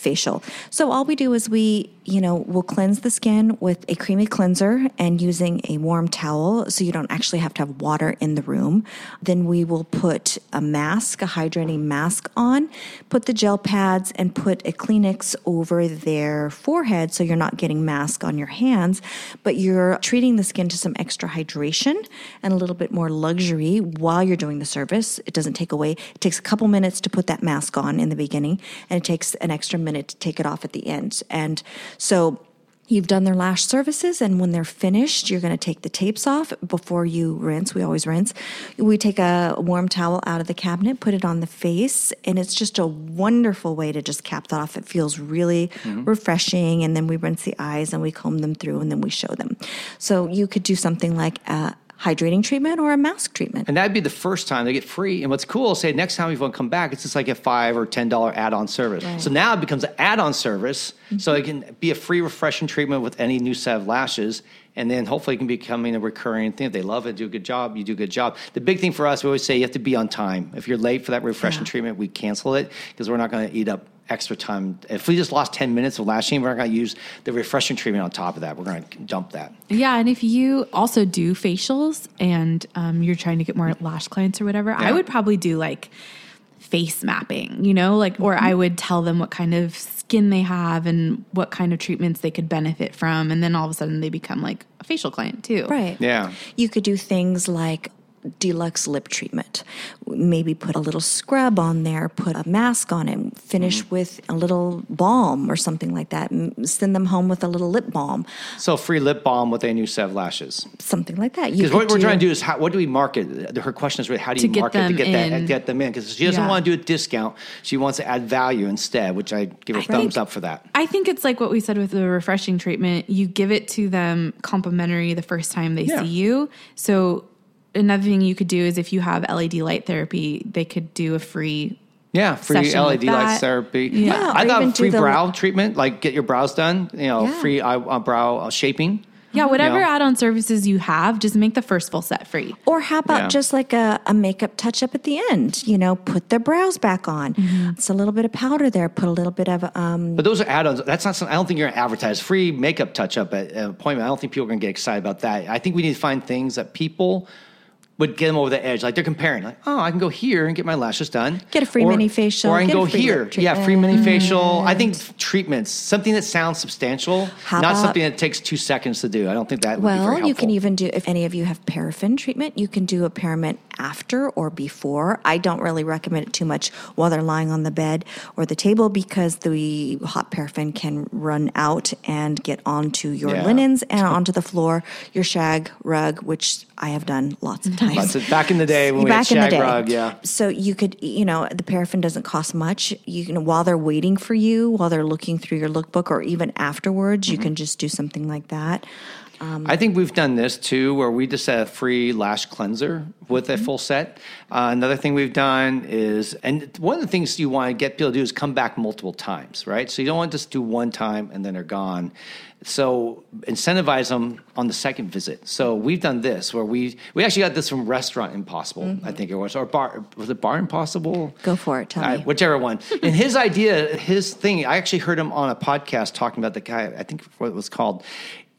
facial. So all we do is we, you know, we'll cleanse the skin with a creamy cleanser and using a warm towel so you don't actually have to have water in the room. Then we will put a mask, a hydrating mask on, put the gel pads and put a Kleenex over their forehead so you're not getting mask on your hands, but you're treating the skin to some extra hydration and a little bit more luxury while you're doing the service. It doesn't take away, it takes a couple minutes to put that mask on in the beginning and it takes an extra minute to take it off at the end. And so You've done their lash services, and when they're finished, you're going to take the tapes off before you rinse. We always rinse. We take a warm towel out of the cabinet, put it on the face, and it's just a wonderful way to just cap that off. It feels really mm-hmm. refreshing, and then we rinse the eyes and we comb them through, and then we show them. So you could do something like a hydrating treatment or a mask treatment. And that'd be the first time they get free. And what's cool, say next time you want to come back, it's just like a five or ten dollar add-on service. So now it becomes an add-on service, so mm-hmm. it can be a free refreshing treatment with any new set of lashes. And then hopefully it can be becoming a recurring thing. If they love it, do a good job, you do a good job. The big thing for us, we always say you have to be on time. If you're late for that refreshing Yeah. treatment, we cancel it because we're not going to eat up extra time. If we just lost 10 minutes of lashing, we're not going to use the refreshing treatment on top of that. We're going to dump that. Yeah, and if you also do facials and um, you're trying to get more lash clients or whatever, I would probably do like face mapping, you know, like, or I mm-hmm. would tell them what kind of skin they have and what kind of treatments they could benefit from. And then all of a sudden they become like a facial client too. Right. Yeah. You could do things like deluxe lip treatment. Maybe put a little scrub on there, put a mask on it, finish mm-hmm. with a little balm or something like that. and Send them home with a little lip balm, So free lip balm with a new set of lashes. something like that. Because what we're trying to do is how, what do we market? Her question is really how do you get market to them get that in. get them in? Because she doesn't Yeah. want to do a discount. She wants to add value instead, which I give her I thumbs think- up for that. I think it's like what we said with the refreshing treatment. You give it to them complimentary the first time they Yeah. see you. So another thing you could do is if you have LED light therapy, they could do a free Yeah, free LED light that. therapy. Yeah, I or thought even do free the- brow treatment, like get your brows done. You know, Yeah. free eye, uh, brow uh, shaping. Yeah, whatever know? add-on services you have, just make the first full set free. Or how about Yeah. just like a, a makeup touch up at the end? You know, put their brows back on. Mm-hmm. It's a little bit of powder there. Put a little bit of um, But those are add-ons. That's not. Something, I don't think you're going to advertise free makeup touch-up at an appointment. I don't think people are going to get excited about that. I think we need to find things that people would get them over the edge. Like they're comparing, like, oh, I can go here and get my lashes done. Get a free mini facial, Or I can go here. Yeah, free mini facial. I think mm-hmm. treatments, something that sounds substantial, How not about- something that takes two seconds to do. I don't think that would be Well, you can even do, if any of you have paraffin treatment, you can do a paraffin after or before. I don't really recommend it too much while they're lying on the bed or the table because the hot paraffin can run out and get onto your Yeah. linens and onto the floor, your shag rug, which I have done lots of <laughs> times. Lots of- back in the day when we had Back in the shag day. rug, yeah. So you could, you know, the paraffin doesn't cost much. You can, while they're waiting for you, while they're looking through your lookbook, or even afterwards, Mm-hmm. you can just do something like that. I think we've done this too, where we just had a free lash cleanser with a full set. Uh, another thing we've done is, and one of the things you want to get people to do is come back multiple times, right? So you don't want to just do one time and then they're gone. So incentivize them on the second visit. So we've done this where we we actually got this from Restaurant Impossible, I mm-hmm. think it was, or Bar was it Bar Impossible? Go for it, tell right, me. whichever one. And his <laughs> idea, his thing, I actually heard him on a podcast talking about the guy, I think what it was called,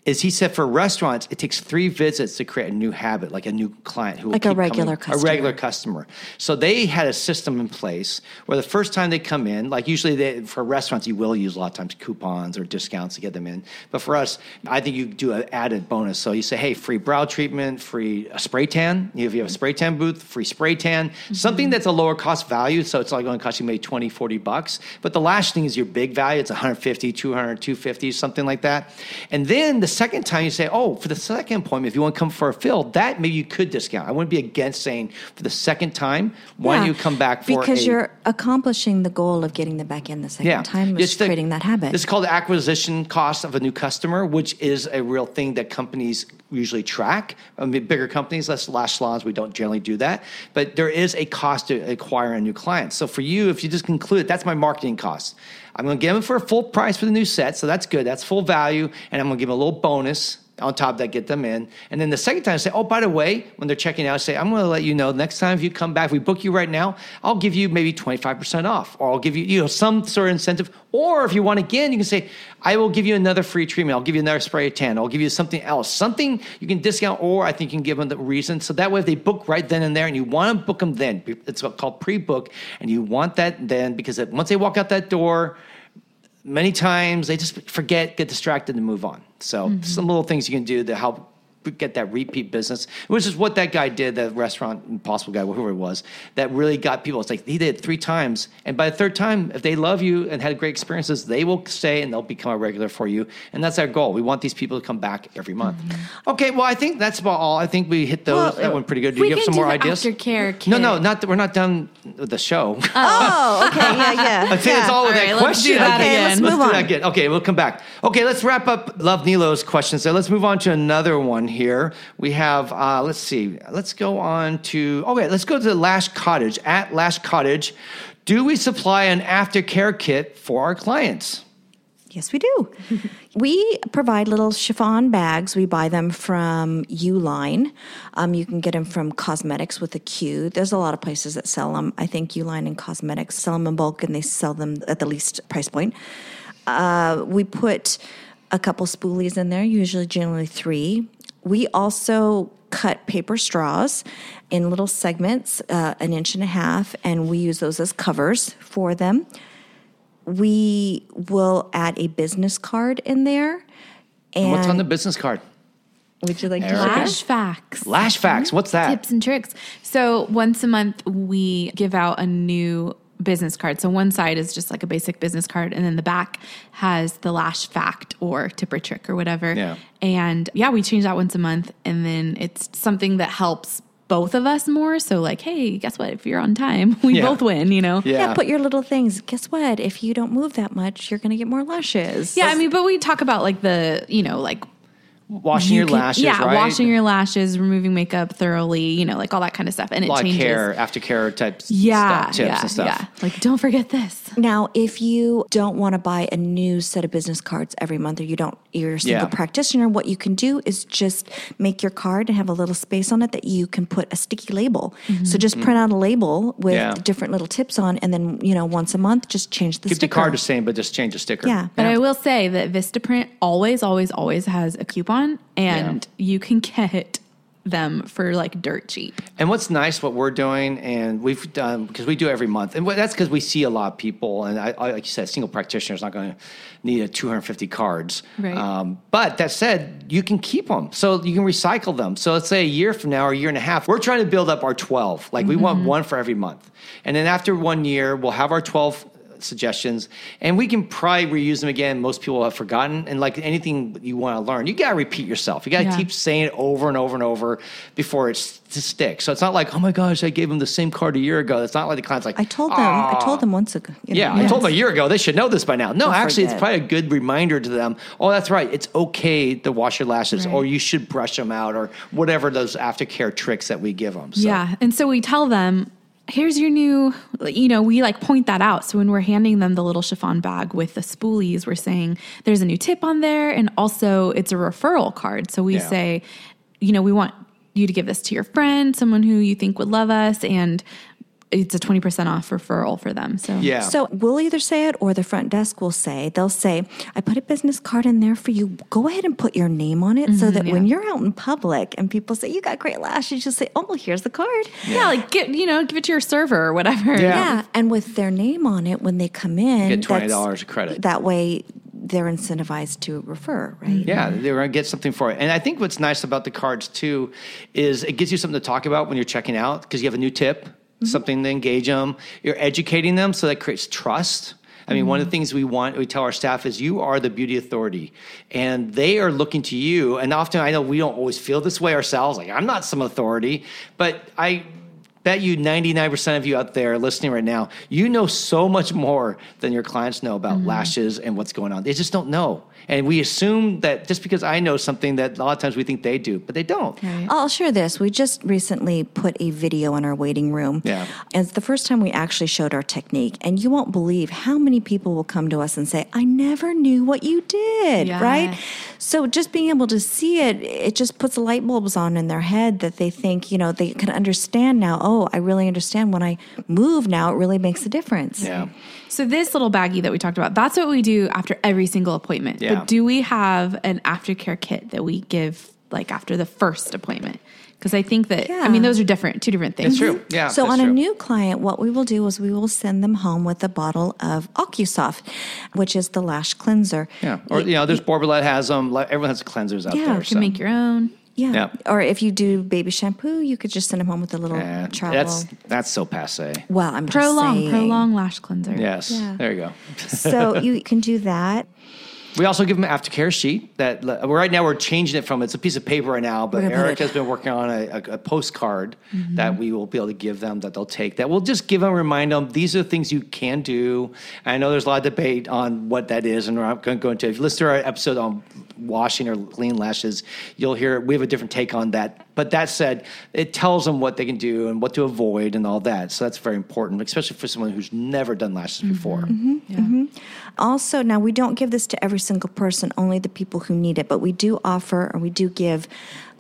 is he said for restaurants, it takes three visits to create a new habit, like a new client who will Like a keep coming- regular A customer. regular customer. So they had a system in place where the first time they come in, like usually they, for restaurants, you will use a lot of times coupons or discounts to get them in. But for us, I think you do an added bonus. So you say, hey, free brow treatment, free spray tan. If you have a spray tan booth, free spray tan. Mm-hmm. Something that's a lower cost value. So it's like going to cost you maybe 20, 40 bucks. But the last thing is your big value. It's 150, 200, 250, something like that. And then the second time you say, oh, for the second appointment, if you want to come for a fill, that maybe you could discount. I wouldn't be against saying for the second time, why don't you come back for because a, you're accomplishing the goal of getting them back in the second time is It's the- creating that habit. This is called the acquisition cost of a new customer, which is a real thing that companies usually track. I mean, bigger companies, less lash salons, we don't generally do that. But there is a cost to acquire a new client. So for you, if you just conclude, that's my marketing cost. I'm going to give them for a full price for the new set, so that's good. That's full value, and I'm going to give them a little bonus on top of that, get them in. And then the second time, I say, oh, by the way, when they're checking out, I say, I'm going to let you know next time if you come back, if we book you right now, I'll give you maybe 25% off, or I'll give you, you know, some sort of incentive. Or if you want again, you can say, I will give you another free treatment. I'll give you another spray of tan. I'll give you something else, something you can discount, or I think you can give them the reason. So that way, if they book right then and there, and you want to book them then, it's called pre-book, and you want that then because once they walk out that door, many times they just forget, get distracted, and move on. So mm-hmm. some little things you can do to help get that repeat business, which is what that guy did, that restaurant impossible guy, whoever it was, that really got people. It's like he did it three times, and by the third time, if they love you and had great experiences, they will stay and they'll become a regular for you. And that's our goal. We want these people to come back every month. Mm-hmm. Okay, well, I think that's about all. I think we hit those. Well, that went pretty good. Do you have some more ideas? Aftercare. Kit. No, no, not that we're not done with the show. Oh, <laughs> okay, yeah, yeah. I think yeah. it's all, all with right, that question. That okay, again. let's let's on. That again. Okay, we'll come back. Okay, let's wrap up. Love Nilo's questions. So let's move on to another one here. We have, uh, let's see, let's go on to, okay, let's go to the Lash Cottage. At Lash Cottage, do we supply an aftercare kit for our clients? Yes, we do. <laughs> we provide little chiffon bags. We buy them from Uline. Um, you can get them from Qosmedix with a Q. There's a lot of places that sell them. I think Uline and Qosmedix sell them in bulk and they sell them at the least price point. Uh, we put a couple spoolies in there, usually generally three. We also cut paper straws in little segments, uh, an inch and a half, and we use those as covers for them. We will add a business card in there. And What's on the business card? Would you like to Lash facts? Lash facts. What's that? Tips and tricks. So once a month, we give out a new business card. So one side is just like a basic business card, and then the back has the lash fact or tip or trick or whatever. Yeah. And yeah, we change that once a month, and then it's something that helps both of us more. So like, hey, guess what? If you're on time, <laughs> we Yeah. both win. You know. Yeah. Yeah, put your little things. Guess what? If you don't move that much, you're going to get more lashes. Yeah, I mean, but we talk about like the, you know, like Washing you your can- lashes, yeah, right? washing your lashes, removing makeup thoroughly, you know, like all that kind of stuff, and it a lot of changes. care, aftercare type Yeah, stuff, tips yeah, and stuff. yeah. Like, don't forget this. Now, if you don't want to buy a new set of business cards every month, or you don't, you're a single Yeah. practitioner, what you can do is just make your card and have a little space on it that you can put a sticky label. Mm-hmm. So just print out a label with Yeah. different little tips on, and then you know once a month, just change the Keep sticker. the card the same, but just change the sticker. Yeah. But I will say that Vistaprint always, always, always has a coupon, and you can get them for like dirt cheap. And what's nice, what we're doing, and we've done because we do every month, and that's because we see a lot of people. And I, I like you said, a single practitioner is not going to need a 250 cards. Right. Um, but that said, you can keep them, so you can recycle them. So let's say a year from now or a year and a half, we're trying to build up our 12. Like we want one for every month, and then after one year, we'll have our 12 suggestions and we can probably reuse them again most people have forgotten and like anything you want to learn you got to repeat yourself you got to Yeah. keep saying it over and over and over before it's to stick so it's not like oh my gosh i gave them the same card a year ago it's not like the client's like I told them. I told ah. them once ago. you know, yeah, I told them a year ago they should know this by now. No, Don't actually, it's probably a good reminder to them. Oh, that's right. It's okay to wash your lashes, Right. or you should brush them out, or whatever those aftercare tricks that we give them. So. Yeah. And so we tell them, here's your new, you know, we like point that out. So when we're handing them the little chiffon bag with the spoolies, we're saying there's a new tip on there. And also it's a referral card. So we Yeah. say, you know, we want you to give this to your friend, someone who you think would love us. And it's a 20% off referral for them. So yeah. So we'll either say it or the front desk will say, they'll say, I put a business card in there for you. Go ahead and put your name on it so mm-hmm, that when you're out in public and people say, You got great lashes, you'll say, Oh, well, here's the card. Yeah, like get you know, give it to your server or whatever. Yeah. Yeah. And with their name on it when they come in, Get $20 of credit. That way they're incentivized to refer, right? Mm-hmm. Yeah, they're going to get something for it. And I think what's nice about the cards too is it gives you something to talk about when you're checking out because you have a new tip, something to engage them. You're educating them, so that creates trust. I mean, one of the things we want, we tell our staff is you are the beauty authority and they are looking to you. And often I know we don't always feel this way ourselves. Like, I'm not some authority, but I bet you 99% of you out there listening right now, you know so much more than your clients know about Mm-hmm. lashes and what's going on. They just don't know. And we assume that just because I know something that a lot of times we think they do, but they don't. I'll share this. We just recently put a video in our waiting room. Yeah. And it's the first time we actually showed our technique. And you won't believe how many people will come to us and say, I never knew what you did, Yeah. right? So just being able to see it, it just puts light bulbs on in their head that they think, you know, they can understand now, oh, I really understand when I move now, it really makes a difference. Yeah. So this little baggie that we talked about, that's what we do after every single appointment. Yeah. But do we have an aftercare kit that we give like after the first appointment? Because I think that I mean those are different, two different things. It's true. Mm-hmm. Yeah. So that's on a new client, what we will do is we will send them home with a bottle of OcuSoft, which is the lash cleanser. Yeah. Or, you know, there's Borboleta has them. Everyone has cleansers out Yeah, there. you You can make your own. Yeah. Yeah. Or if you do baby shampoo, you could just send them home with a little Eh, travel. that's, that's so passe. well, I'm just Prolong, saying. prolong lash cleanser. Yes. Yeah. There you go. so <laughs> you can do that. We also give them an aftercare sheet that well, right now we're changing it from it's a piece of paper right now, but We're gonna put Eric has been working on a, a, a postcard Mm-hmm. that we will be able to give them that they'll take. That we'll just give them, remind them these are the things you can do. I know there's a lot of debate on what that is, and we're not going to go into. If you listen to our episode on washing or clean lashes, you'll hear we have a different take on that. But that said, it tells them what they can do and what to avoid and all that. So that's very important, especially for someone who's never done lashes before. Mm-hmm. Also, now we don't give this to every single person, only the people who need it, but we do offer or we do give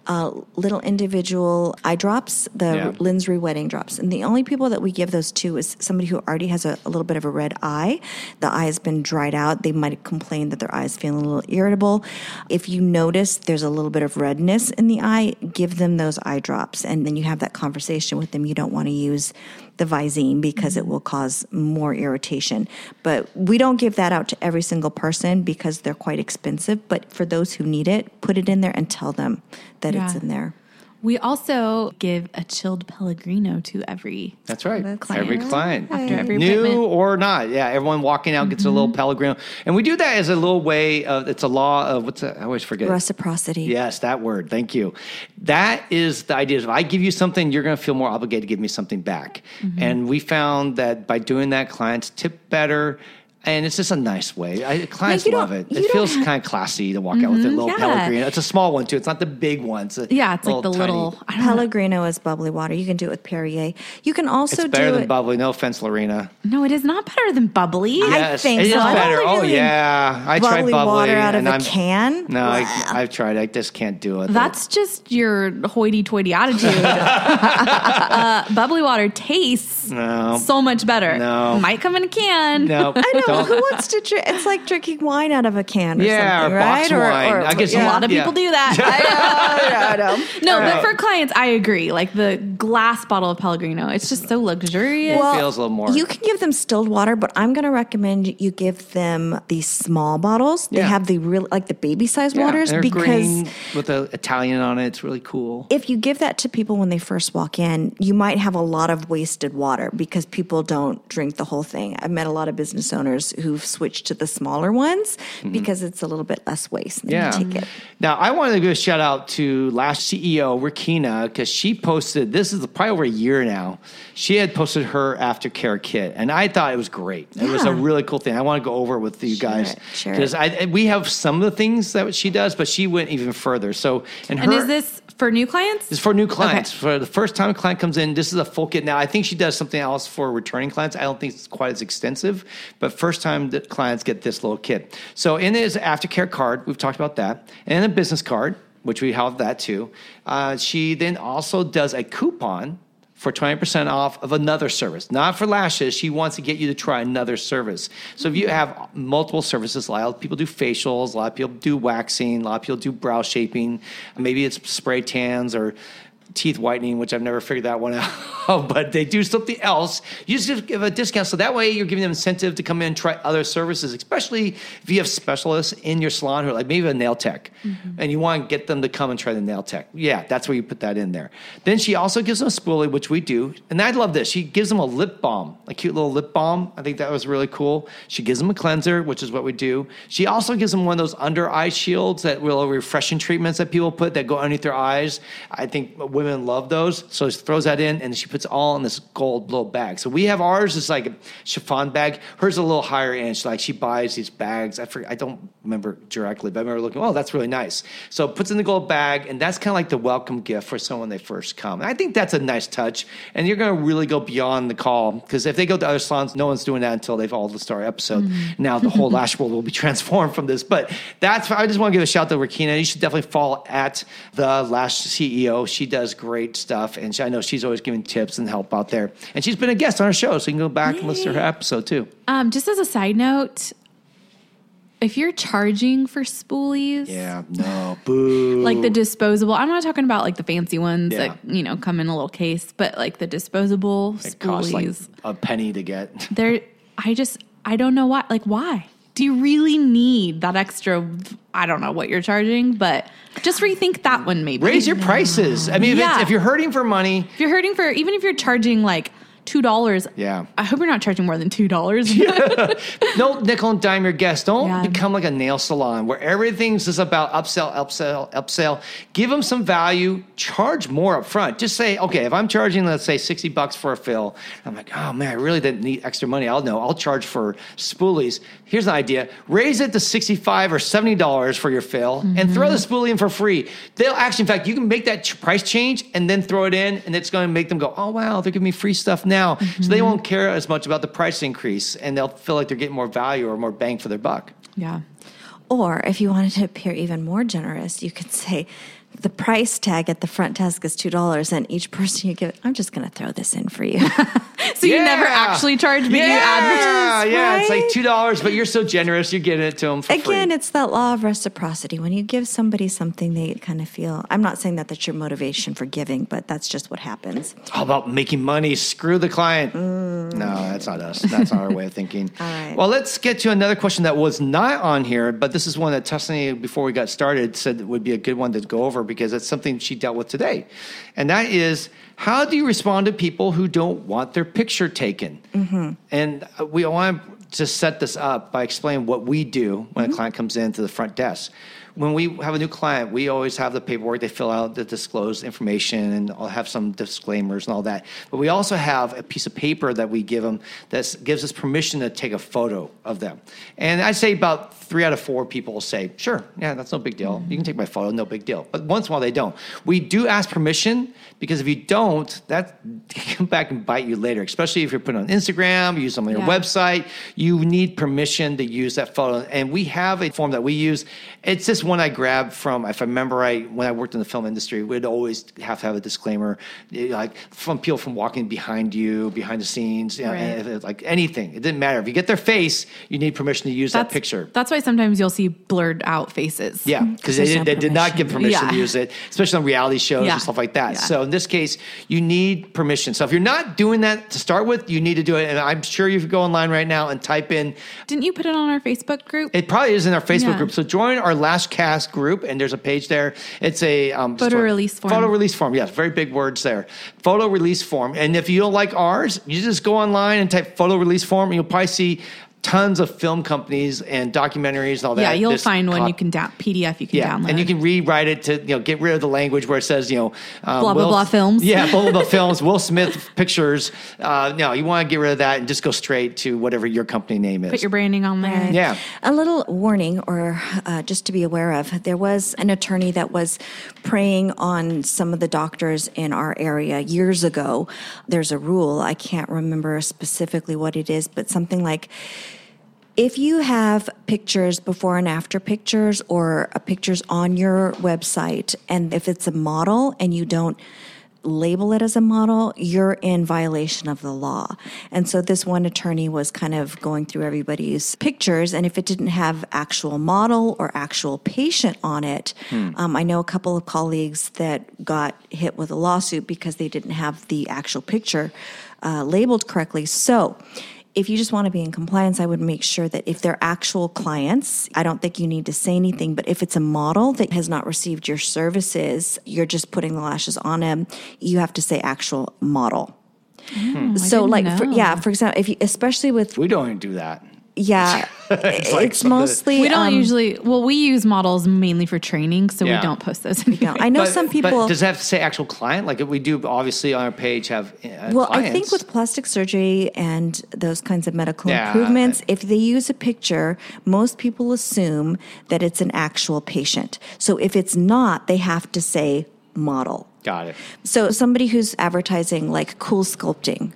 uh, little individual eye drops, the Yeah. Linsry wedding drops. And the only people that we give those to is somebody who already has a, a little bit of a red eye. The eye has been dried out. They might complain that their eye is feeling a little irritable. If you notice there's a little bit of redness in the eye, give them those eye drops. And then you have that conversation with them. You don't want to use the Visine because it mm-hmm. will cause more irritation. But we don't give that out to every single person because they're quite expensive. But for those who need it, put it in there and tell them that it's in there. We also give a chilled Pellegrino to every That's right. That's every right. client, After every new appointment. or not, yeah. Everyone walking out gets a little Pellegrino, and we do that as a little way of. It's a law of what's that? I always forget. Reciprocity. Yes, that word. Thank you. That is the idea. If I give you something, you're going to feel more obligated to give me something back. Mm-hmm. And we found that by doing that, clients tip better. And it's just a nice way. I, clients you don't- love it. It feels kind of classy to walk out with a little yeah. Pellegrino. It's a small one too. It's not the big one. It's a Yeah, it's like the tiny- little I don't know. Pellegrino is bubbly water. You can do it with Perrier. You can also It's better do than it. bubbly. No offense, Lorena. No, it is not better than bubbly. I think it is so. I better. Oh yeah, I tried bubbly bubbly water out of and a I'm- can? No, I, I've tried. I just can't do it. That's just your hoity-toity attitude. <laughs> uh, bubbly water tastes No. so much better. No. might come in a can. no. I know. Don't- Who <laughs> wants to drink? It's like drinking wine out of a can or Yeah, something, or box right? wine. I guess A lot of Yeah. people do that. I know, I know. <laughs> No, but for clients, I agree. Like the glass bottle of Pellegrino, it's just so luxurious. Well, feels a little more- You can give them stilled water, but I'm going to recommend you give them these small bottles. They Yeah. have the real, like the baby size Yeah, waters because. green with the Italian on it. It's really cool. if you give that to people when they first walk in, you might have a lot of wasted water because people don't drink the whole thing. I've met a lot of business owners who've switched to the smaller ones because it's a little bit less waste. And Mm-hmm. Yeah. You take. Now, I wanted to give a shout out to Lash CEO, Rakina, because she posted, this is probably over a year now. She had posted her aftercare kit, and I thought it was great. It was a really cool thing. I want to go over it with you Share guys. Because it. We have some of the things that she does, but she went even further. So, and, and her, is this for new clients? It's for new clients. For the first time a client comes in, this is a full kit. Now, I think she does something else for returning clients. I don't think it's quite as extensive, but first time that clients get this little kit. So, in it is aftercare card. We've talked about that, and a business card, which we have that too. Uh, she then also does a coupon for 20% off of another service. Not for lashes. She wants to get you to try another service. So if you have multiple services, a lot of people do facials, a lot of people do waxing, a lot of people do brow shaping. Maybe it's spray tans or teeth whitening, which I've never figured that one <laughs> out, but they do something else. You just give a discount. So that way you're giving them incentive to come in and try other services, especially if you have specialists in your salon who are like maybe a nail tech mm-hmm. and you want to get them to come and try the nail tech. Yeah, that's where you put that in there. Then she also gives them a spoolie, which we do. And I love this. She gives them a lip balm, a cute little lip balm. I think that was really cool. She gives them a cleanser, which is what we do. She also gives them one of those under eye shields that will refreshing treatments that people put that go underneath their eyes. I think women women love those. So she throws that in and she puts all in this gold little bag. So we have ours is like a chiffon bag. Hers is a little higher end. She Like she buys these bags. I forget, I don't remember directly, but I remember looking, oh, that's really nice. So puts in the gold bag and that's kind of like the welcome gift for someone they first come. And I think that's a nice touch. And you're going to really go beyond the call because if they go to other salons, no one's doing that until they've all the story episode. Mm-hmm. Now the whole lash world will be <laughs> transformed from this. But that's, I just want to give a shout out to Rakina. You should definitely fall at the Lash CEO. She does great stuff. And she, I know she's always giving tips and help out there. And she's been a guest on our show. So you can go back and listen to her episode too. Um, just as a side note, if you're charging for spoolies, Yeah, no, boo. like the disposable, I'm not talking about like the fancy ones Yeah. that you know come in a little case, but like the disposable it costs like spoolies, a penny to get. they're. I just I don't know why. Like why? Do you really need that extra? I don't know what you're charging, but just rethink that one maybe. Raise your prices. I mean, if, Yeah. if you're hurting for money, if you're hurting for even if you're charging like two dollars. Yeah. I hope you're not charging more than two dollars. <laughs> no nickel and dime your guests. Don't Yeah. become like a nail salon where everything's just about upsell, upsell, upsell. Give them some value. Charge more up front. Just say, okay, if I'm charging, let's say 60 bucks for a fill, I'm like, oh man, I really didn't need extra money. I'll know. I'll charge for spoolies. Here's an idea. Raise it to 65 or $70 for your fill and throw the mm-hmm. spoolie in for free. They'll actually, in fact, you can make that price change and then throw it in and it's going to make them go, oh wow, they're giving me free stuff now. So they mm-hmm. won't care as much about the price increase and they'll feel like they're getting more value or more bang for their buck. yeah. Or if you wanted to appear even more generous, you could say the price tag at the front desk is two dollars, and each person you give, I'm just going to throw this in for you. <laughs> So you never actually charge, but yeah, you advertise. Yeah, it's like two dollars, but you're so generous, you're giving it to them for Again, free. it's that law of reciprocity. When you give somebody something, they kind of feel. I'm not saying that that's your motivation for giving, but that's just what happens. It's all about making money. Screw the client. No, that's not us. That's not our way of thinking. Mm. <laughs> All right. Well, let's get to another question that was not on here, but this is one that Tusney, before we got started, said would be a good one to go over because it's something she dealt with today. And that is how do you respond to people who don't want their picture taken? Mm-hmm. And uh, we want to set this up by explaining what we do when Mm-hmm. a client comes in to the front desk. When we have a new client, we always have the paperwork they fill out the disclosed information and I'll have some disclaimers and all that. But we also have a piece of paper that we give them that gives us permission to take a photo of them. And I'd say about three out of four people will say, sure, yeah, that's no big deal. You can take my photo, no big deal. But once in a while they don't. We do ask permission because if you don't, that <laughs> can come back and bite you later, especially if you're putting on Instagram, use them on your Yeah. website. You need permission to use that photo. And we have a form that we use. It's just one I grabbed from, if I remember right, when I worked in the film industry, we'd always have to have a disclaimer, eh, like from people from walking behind you, behind the scenes, you know, Right. and if- like anything. It didn't matter. If you get their face, you need permission to use that picture. That's why sometimes you'll see blurred out faces. Yeah, because they, did- they did not give permission Yeah. to use it, especially on reality shows Yeah. and stuff like that. Yeah. So in this case, you need permission. So if you're not doing that to start with, you need to do it. And I'm sure you could go online right now and type in. Didn't you put it on our Facebook group? It probably is in our Facebook group. So join our LashCast group, and there's a page there. It's a um, Photo release form. Photo release form. Yes, very big words there. Photo release form. And if you don't like ours, you just go online and type photo release form, and you'll probably see tons of film companies and documentaries and all that. yeah, you'll Just find one you can down PDF you can yeah, download. and you can rewrite it to you know get rid of the language where it says you know um, Blah, blah, blah films. Yeah, blah blah blah <laughs> films. Will Smith pictures. Uh, no, you want to get rid of that and just go straight to whatever your company name is. put your branding on there. yeah. A little warning, or uh, just to be aware of, there was an attorney that was preying on some of the doctors in our area years ago. There's a rule, I can't remember specifically what it is, but something like if you have pictures before and after pictures or uh, pictures on your website, and if it's a model and you don't label it as a model, you're in violation of the law. And so this one attorney was kind of going through everybody's pictures, and if it didn't have actual model or actual patient on it, um, I know a couple of colleagues that got hit with a lawsuit because they didn't have the actual picture uh, labeled correctly. So if you just want to be in compliance, I would make sure that if they're actual clients, I don't think you need to say anything. But if it's a model that has not received your services, you're just putting the lashes on them, you have to say actual model. Hmm. so, like, for, yeah, for example, if you, especially with We don't even do that. Yeah, <laughs> it's, like it's mostly We don't um, usually. Well, we use models mainly for training, so Yeah. we don't post those. Anyway. no, I know But- some people. But does it have to say actual client? Like we do, obviously, on our page have. Uh, Well, I think with plastic surgery and those kinds of medical Yeah. improvements, if they use a picture, most people assume that it's an actual patient. So if it's not, they have to say model. Got it. So somebody who's advertising like CoolSculpting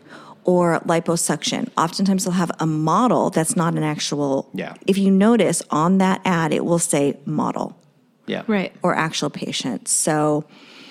or liposuction, oftentimes they'll have a model that's not an actual. Yeah. If you notice on that ad, it will say model Yeah. Right. or actual patient. So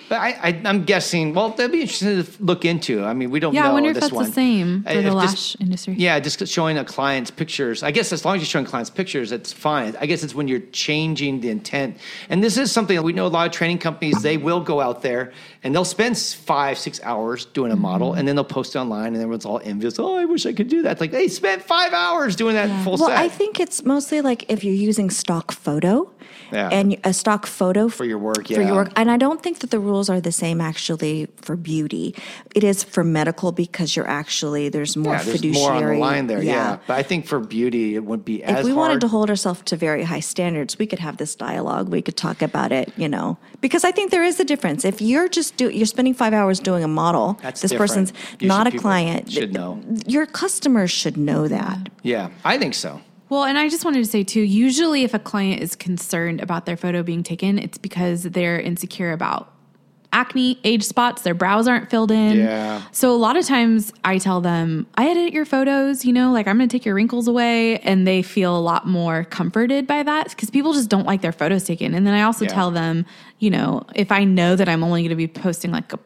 But I, I, I'm guessing. Well, that'd be interesting to look into. I mean, we don't Yeah, know I wonder if that's one. the same for Uh, the if just- lash industry. Yeah, just showing a client's pictures. I guess as long as you're showing clients pictures, it's fine. I guess it's when you're changing the intent. And this is something that we know a lot of training companies, they will go out there and they'll spend five, six hours doing a model Mm-hmm. and then they'll post it online and everyone's all envious. Oh, I wish I could do that. It's like, they spent five hours doing that full Well, set. I think it's mostly like if you're using stock photo Yeah. and a stock photo For your work, yeah. For your work. And I don't think that the rules are the same actually for beauty. It is for medical because you're actually, there's more yeah, there's fiduciary. more on the line there. Yeah. But I think for beauty, it wouldn't be as If we hard. wanted to hold ourselves to very high standards, we could have this dialogue. We could talk about it, you know, because I think there is a difference. If you're just do, you're spending five hours doing a model, That's this different. person's You not should- a client. should know. Your customers should know that. yeah, I think so. Well, and I just wanted to say too, usually if a client is concerned about their photo being taken, it's because they're insecure about acne, age spots, their brows aren't filled in. Yeah. So a lot of times I tell them, I edit your photos, you know, like I'm going to take your wrinkles away. And they feel a lot more comforted by that because people just don't like their photos taken. And then I also Yeah. tell them, you know, if I know that I'm only going to be posting like a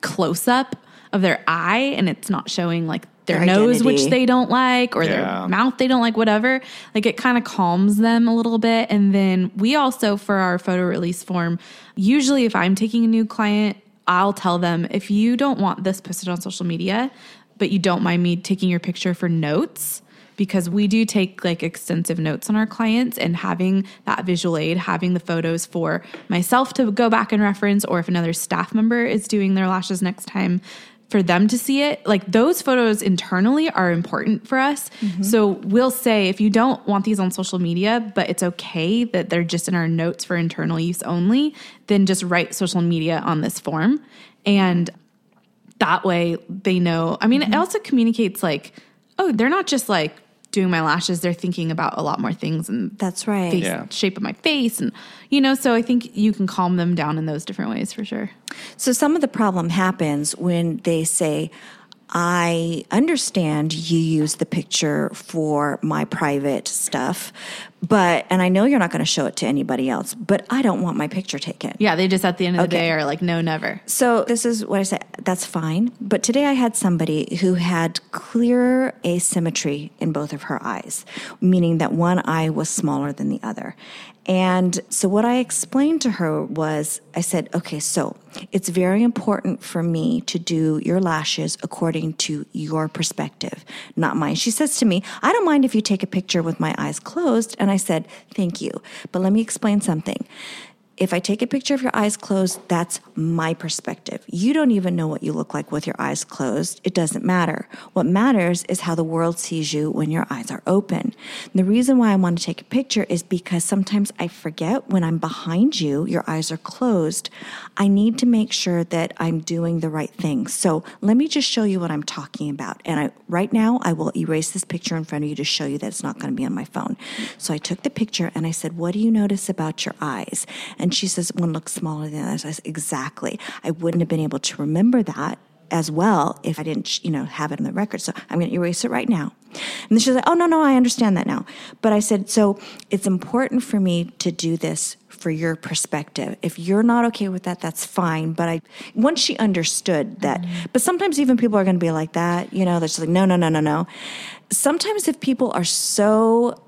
close up of their eye and it's not showing like their, Their nose, which they don't like, or Yeah. their mouth they don't like, whatever. Like it kind of calms them a little bit. And then we also, for our photo release form, usually if I'm taking a new client, I'll tell them if you don't want this posted on social media, but you don't mind me taking your picture for notes, because we do take like extensive notes on our clients and having that visual aid, having the photos for myself to go back and reference, or if another staff member is doing their lashes next time, for them to see it. Like those photos internally are important for us. Mm-hmm. So we'll say if you don't want these on social media, but it's okay that they're just in our notes for internal use only, then just write social media on this form. And that way they know. I mean, it mm-hmm. also communicates like, oh, they're not just like doing my lashes, they're thinking about a lot more things and That's right. face, Yeah. shape of my face and you know, so I think you can calm them down in those different ways for sure. So some of the problem happens when they say, I understand you use the picture for my private stuff, but, and I know you're not going to show it to anybody else, but I don't want my picture taken. Yeah, they just at the end of the Okay. day are like, no, never. So this is what I said. That's fine. But today I had somebody who had clear asymmetry in both of her eyes, meaning that one eye was smaller than the other. And so what I explained to her was I said, okay, so it's very important for me to do your lashes according to your perspective, not mine. She says to me, I don't mind if you take a picture with my eyes closed. And I said, thank you. But let me explain something. If I take a picture of your eyes closed, that's my perspective. You don't even know what you look like with your eyes closed. It doesn't matter. What matters is how the world sees you when your eyes are open. And the reason why I want to take a picture is because sometimes I forget when I'm behind you, your eyes are closed. I need to make sure that I'm doing the right thing. So let me just show you what I'm talking about. And I, right now, I will erase this picture in front of you to show you that it's not going to be on my phone. So I took the picture and I said, What do you notice about your eyes? And she says, One looks smaller than the other. I said, Exactly. I wouldn't have been able to remember that as well if I didn't, you know, have it on the record. So I'm going to erase it right now. And she's like, oh, no, no, I understand that now. But I said, so it's important for me to do this for your perspective. If you're not okay with that, that's fine. But I, once she understood that, mm-hmm. but sometimes even people are going to be like that, you know, they're just like, no, no, no, no, no. Sometimes if people are so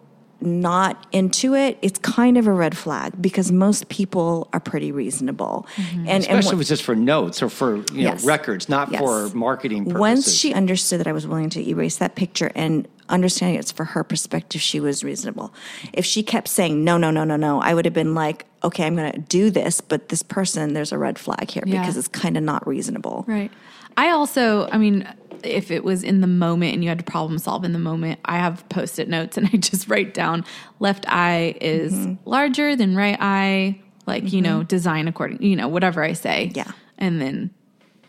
not into it, it's kind of a red flag because most people are pretty reasonable. Mm-hmm. And, and Especially what- if it's just for notes or for you Yes. know records, not Yes. for marketing purposes. Once she understood that I was willing to erase that picture and understanding it's for her perspective, she was reasonable. If she kept saying no, no, no, no, no, I would have been like, okay, I'm going to do this, but this person, there's a red flag here Yeah. because it's kind of not reasonable. Right. I also, I mean, if it was in the moment and you had to problem solve in the moment, I have post it notes and <laughs> I just write down left eye is Mm-hmm. larger than right eye, like, you know, design according, you know, whatever I say. Yeah. And then,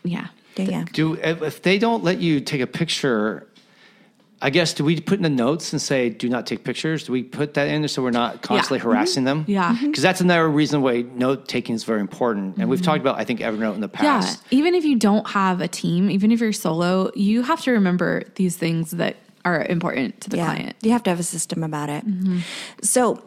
yeah. Yeah, yeah. Do if if they don't let you take a picture, I guess do we put in the notes and say do not take pictures? Do we put that in so we're not constantly Mhm. harassing them? Yeah. Mhm. because that's another reason why note taking is very important. And we've talked about I think Evernote in the past. Yeah. past. Even if you don't have a team, even if you're solo, you have to remember these things that are important to the client. You have to have a system about it. So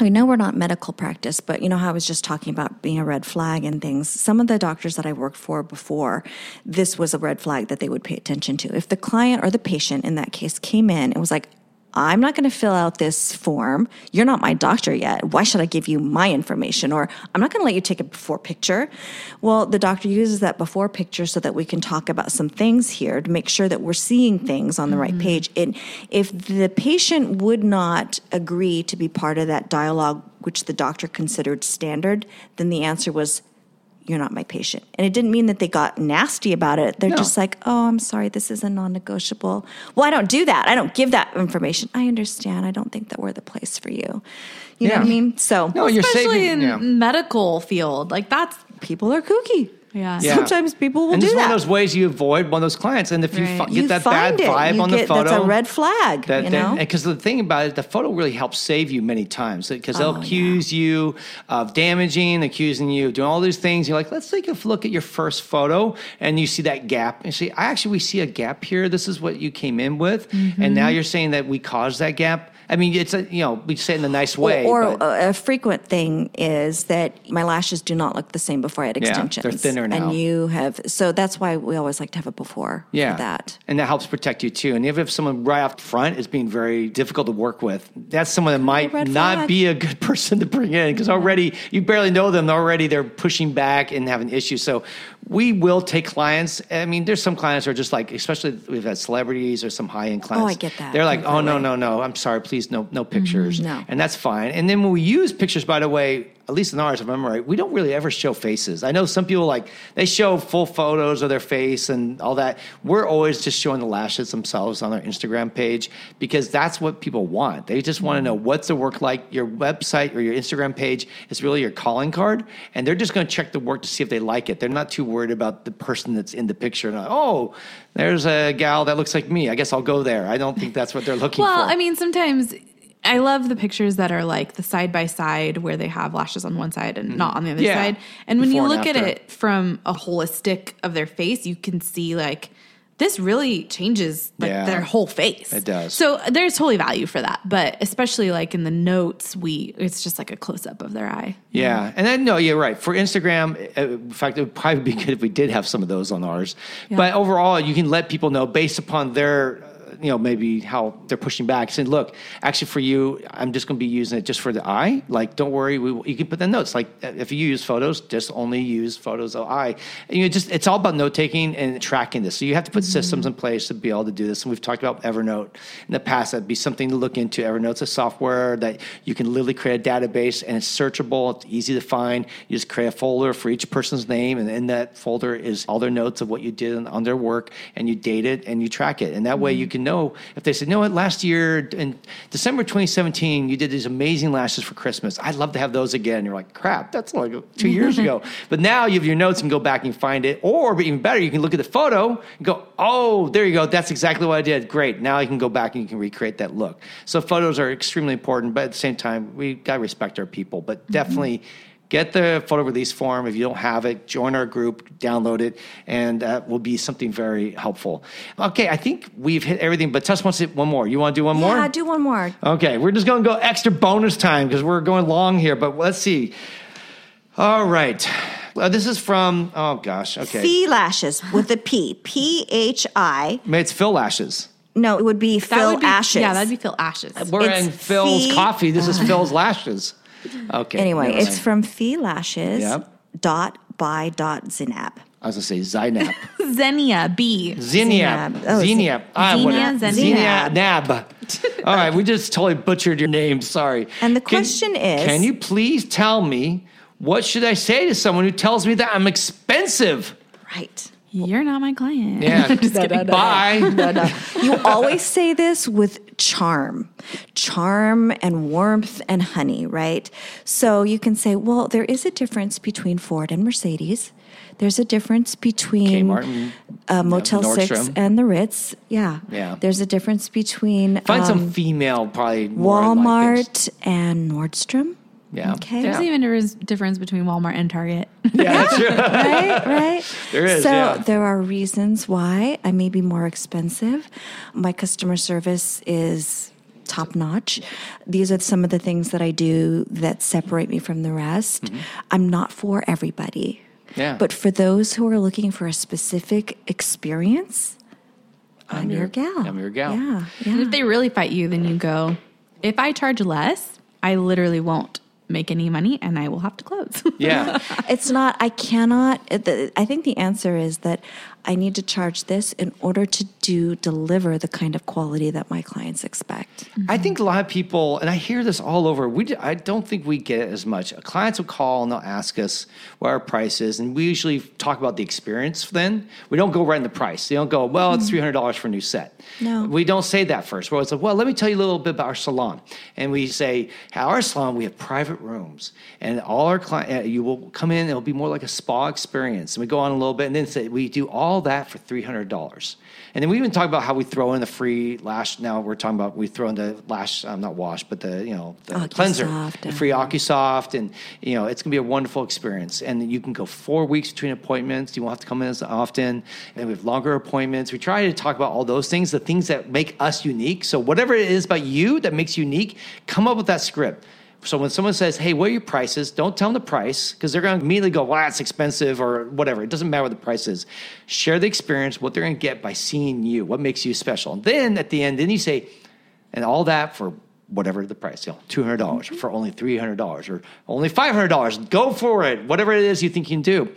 I know we're not medical practice, but you know how I was just talking about being a red flag and things. Some of the doctors that I worked for before, this was a red flag that they would pay attention to. If the client or the patient in that case came in and was like, I'm not going to fill out this form. You're not my doctor yet. Why should I give you my information? Or I'm not going to let you take a before picture. Well, the doctor uses that before picture so that we can talk about some things here to make sure that we're seeing things on the right mm-hmm. page. And if the patient would not agree to be part of that dialogue, which the doctor considered standard, then the answer was, you're not my patient. And it didn't mean that they got nasty about it. They're No. just like, oh, I'm sorry, this is a non negotiable. Well, I don't do that. I don't give that information. I understand. I don't think that we're the place for you. You know what I mean? So No, Especially saving. in yeah. medical field. Like that's people are kooky. Yeah. Yeah. Sometimes people will and do this is one of those ways you avoid one of those clients. And if you Right. fi- get that find bad it. vibe You on the photo, That's a red flag. That, you know? Because the thing about it, the photo really helps save you many times because they'll Oh, yeah. accuse you of damaging, accusing you of doing all these things. You're like, let's take a look at your first photo, and you see that gap, and you say, I actually we see a gap here. This is what you came in with, Mm-hmm. and now you're saying that we caused that gap. I mean, it's a you know we say it in a nice way, or but- a, frequent thing is that my lashes do not look the same before I had Yeah, they're extensions. thinner now. And you have, so that's why we always like to have a before yeah, for that. and that helps protect you too. And even if someone right off front is being very difficult to work with, that's someone that might not flag. be a good <laughs> person to bring in because already you barely know them. Already they're pushing back and having issues. So we will take clients. I mean, there's some clients who are just like, especially we've had celebrities or some high end oh, clients. Oh, I get that They're like, oh no, no, no, I'm sorry, please, no, no pictures. Mm-hmm. No. and that's fine. And then when we use pictures, by the way, at least in ours, if I'm right, we don't really ever show faces. I know some people like they show full photos of their face and all that. We're always just showing the lashes themselves on our Instagram page because that's what people want. They just want to know what's the work like. Your website or your Instagram page is really your calling card, and they're just going to check the work to see if they like it. They're not too worried about the person that's in the picture. And oh, there's a gal that looks like me. I guess I'll go there. I don't think that's what they're looking Well, for. Well, I mean, sometimes I love the pictures that are like the side by side where they have lashes on one side and not on the other Mm-hmm. Yeah. side. And when Before you look at it from a holistic of their face, you can see like this really changes like Yeah. their whole face. It does. So there's totally value for that, but especially like in the notes, we it's just like a close up of their eye. Yeah, and then no, you're right. For Instagram, uh, in fact, it would probably be good if we did have some of those on ours. But overall, you can let people know based upon their, you know, maybe how they're pushing back. Saying, look, actually, for you, I'm just going to be using it just for the eye. Like, don't worry, we, you can put the notes. Like, if you use photos, just only use photos of eye. And you just, it's all about note taking and tracking this. So you have to put mm-hmm. systems in place to be able to do this. And we've talked about Evernote in the past. That'd be something to look into. Evernote's a software that you can literally create a database and it's searchable. It's easy to find. You just create a folder for each person's name, and in that folder is all their notes of what you did on their work, and you date it and you track it. And that way mm-hmm. you can know if they said, "No? Last year in December 2017, you did these amazing lashes for Christmas. I'd love to have those again." You're like, "Crap, that's like two <laughs> years ago." But now you have your notes and go back and find it, or but even better, you can look at the photo and go, "Oh, there you go. That's exactly what I did. Great. Now you can go back and you can recreate that look." So photos are extremely important, but at the same time, we got to respect our people. But mm-hmm. definitely get the photo release form. If you don't have it, join our group, download it, and that will be something very helpful. Okay, I think we've hit everything, but Tess wants to one more. You want to do one more? Yeah, do one more. Okay, we're just going to go extra bonus time because we're going long here, but let's see. All right. Uh, this is from, oh gosh, okay. Phi lashes with a P. P H I. Maybe It's Phil Lashes. No, it would be That Phil would be, Ashes. Yeah, that'd be Phil Ashes. We're It's in Philz Phi- coffee. This is Phil's Lashes. <laughs> Okay. Anyway, it's from Phi Lashes. Yep. Dot by dot Zinab. I was going to say Zynab. <laughs> Xenia B. Zinab. Oh. Ah, Xenia, what- Zinniab. Zinniab. Nab. <laughs> All right, we just totally butchered your name. Sorry. And the Can- question is- Can you please tell me what should I say to someone who tells me that I'm expensive? Right. You're not my client. Yeah. <laughs> Just kidding. Bye. <laughs> No, no. You <laughs> always say this with charm, charm and warmth and honey, right? So you can say, well, there is a difference between Ford and Mercedes. There's a difference between and, uh, Motel Six and the Ritz. Yeah, Yeah. There's a difference between Find um, some female, probably more like. Walmart and Nordstrom. Yeah. Okay. There's Yeah. even a res- difference between Walmart and Target. Yeah, that's <laughs> true. right, right. <laughs> There is, So yeah. there are reasons why I may be more expensive. My customer service is top notch. These are some of the things that I do that separate me from the rest. I'm not for everybody. Mm-hmm. Yeah. But for those who are looking for a specific experience, I'm, your, gal. I'm your gal. Yeah. And Yeah. if they really fight you, then you go, if I charge less, I literally won't make any money and I will have to close. Yeah. <laughs> It's not, I cannot, I think the answer is that I need to charge this in order to do, deliver the kind of quality that my clients expect. I think a lot of people, and I hear this all over. We, I don't think we get it as much. Clients will call and they'll ask us what our price is, and we usually talk about the experience. Then we don't go right in the price. They don't go, well, it's mm-hmm. three hundred dollars for a new set. No. we don't say that first. We're always like, well, let me tell you a little bit about our salon, and we say, at our salon we have private rooms, and all our client, uh, you will come in. It'll be more like a spa experience, and we go on a little bit, and then say we do all that for three hundred dollars. And then we even talk about how we throw in the free lash. Now we're talking about we throw in the lash, um, not wash, but the you know the cleanser, the free OcuSoft, and you know it's gonna be a wonderful experience. And you can go four weeks between appointments. You won't have to come in as often, and we have longer appointments. We try to talk about all those things, the things that make us unique. So whatever it is about you that makes you unique, come up with that script. So when someone says, "Hey, what are your prices?" Don't tell them the price because they're going to immediately go, "Well, that's expensive," or whatever. It doesn't matter what the price is. Share the experience, what they're going to get by seeing you, what makes you special. And then at the end, then you say, and all that for whatever the price, you know, two hundred dollars mm-hmm. for only three hundred dollars or only five hundred dollars. Go for it, whatever it is you think you can do.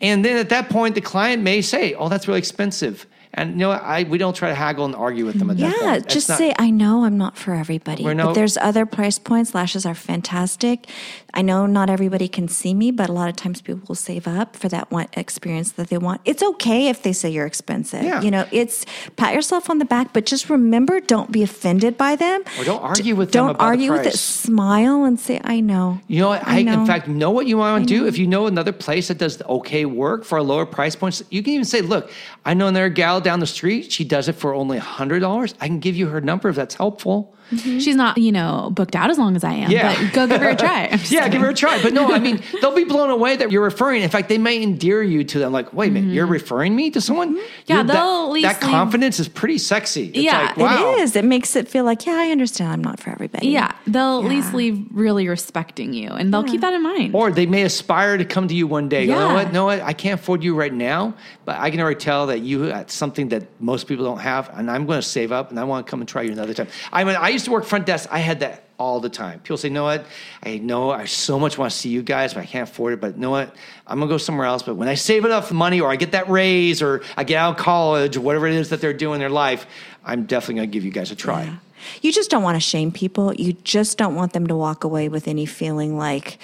And then at that point, the client may say, "Oh, that's really expensive." And you know. I we don't try to haggle and argue with them at that point. Yeah, That's just not- say, I know I'm not for everybody, no- but there's other price points. Lashes are fantastic. I know not everybody can see me, but a lot of times people will save up for that one experience that they want. It's okay if they say you're expensive. Yeah. You know, it's pat yourself on the back, but just remember, don't be offended by them. Or don't argue with them Don't about the argue with it. Smile and say, I know. You know what? I, I in fact know what you want to do. know. If you know another place that does okay work for a lower price point, you can even say, "Look, I know another gal down the street. She does it for only hundred dollars. I can give you her number if that's helpful." She's not, you know, booked out as long as I am. Yeah. But go give her a try. <laughs> Yeah, kidding. give her a try. But no, I mean, <laughs> they'll be blown away that you're referring. In fact, they may endear you to them. Like, wait a minute, you're referring me to someone? Mm-hmm. Yeah, You're- they'll that, at least that leave- confidence is pretty sexy. It's Yeah, like, wow. It is. It makes it feel like, yeah, I understand I'm not for everybody. Yeah, they'll at least leave really respecting you and they'll keep that in mind. Or they may aspire to come to you one day. You know what? No, what? I can't afford you right now, but I can already tell that you have something that most people don't have, and I'm going to save up, and I want to come and try you another time. I mean, I used to work front desk. I had that all the time. People say, "You know what? I know I so much want to see you guys, but I can't afford it. But you know what? I'm going to go somewhere else. But when I save enough money, or I get that raise, or I get out of college, or whatever it is that they're doing in their life, I'm definitely going to give you guys a try." Yeah. You just don't want to shame people. You just don't want them to walk away with any feeling like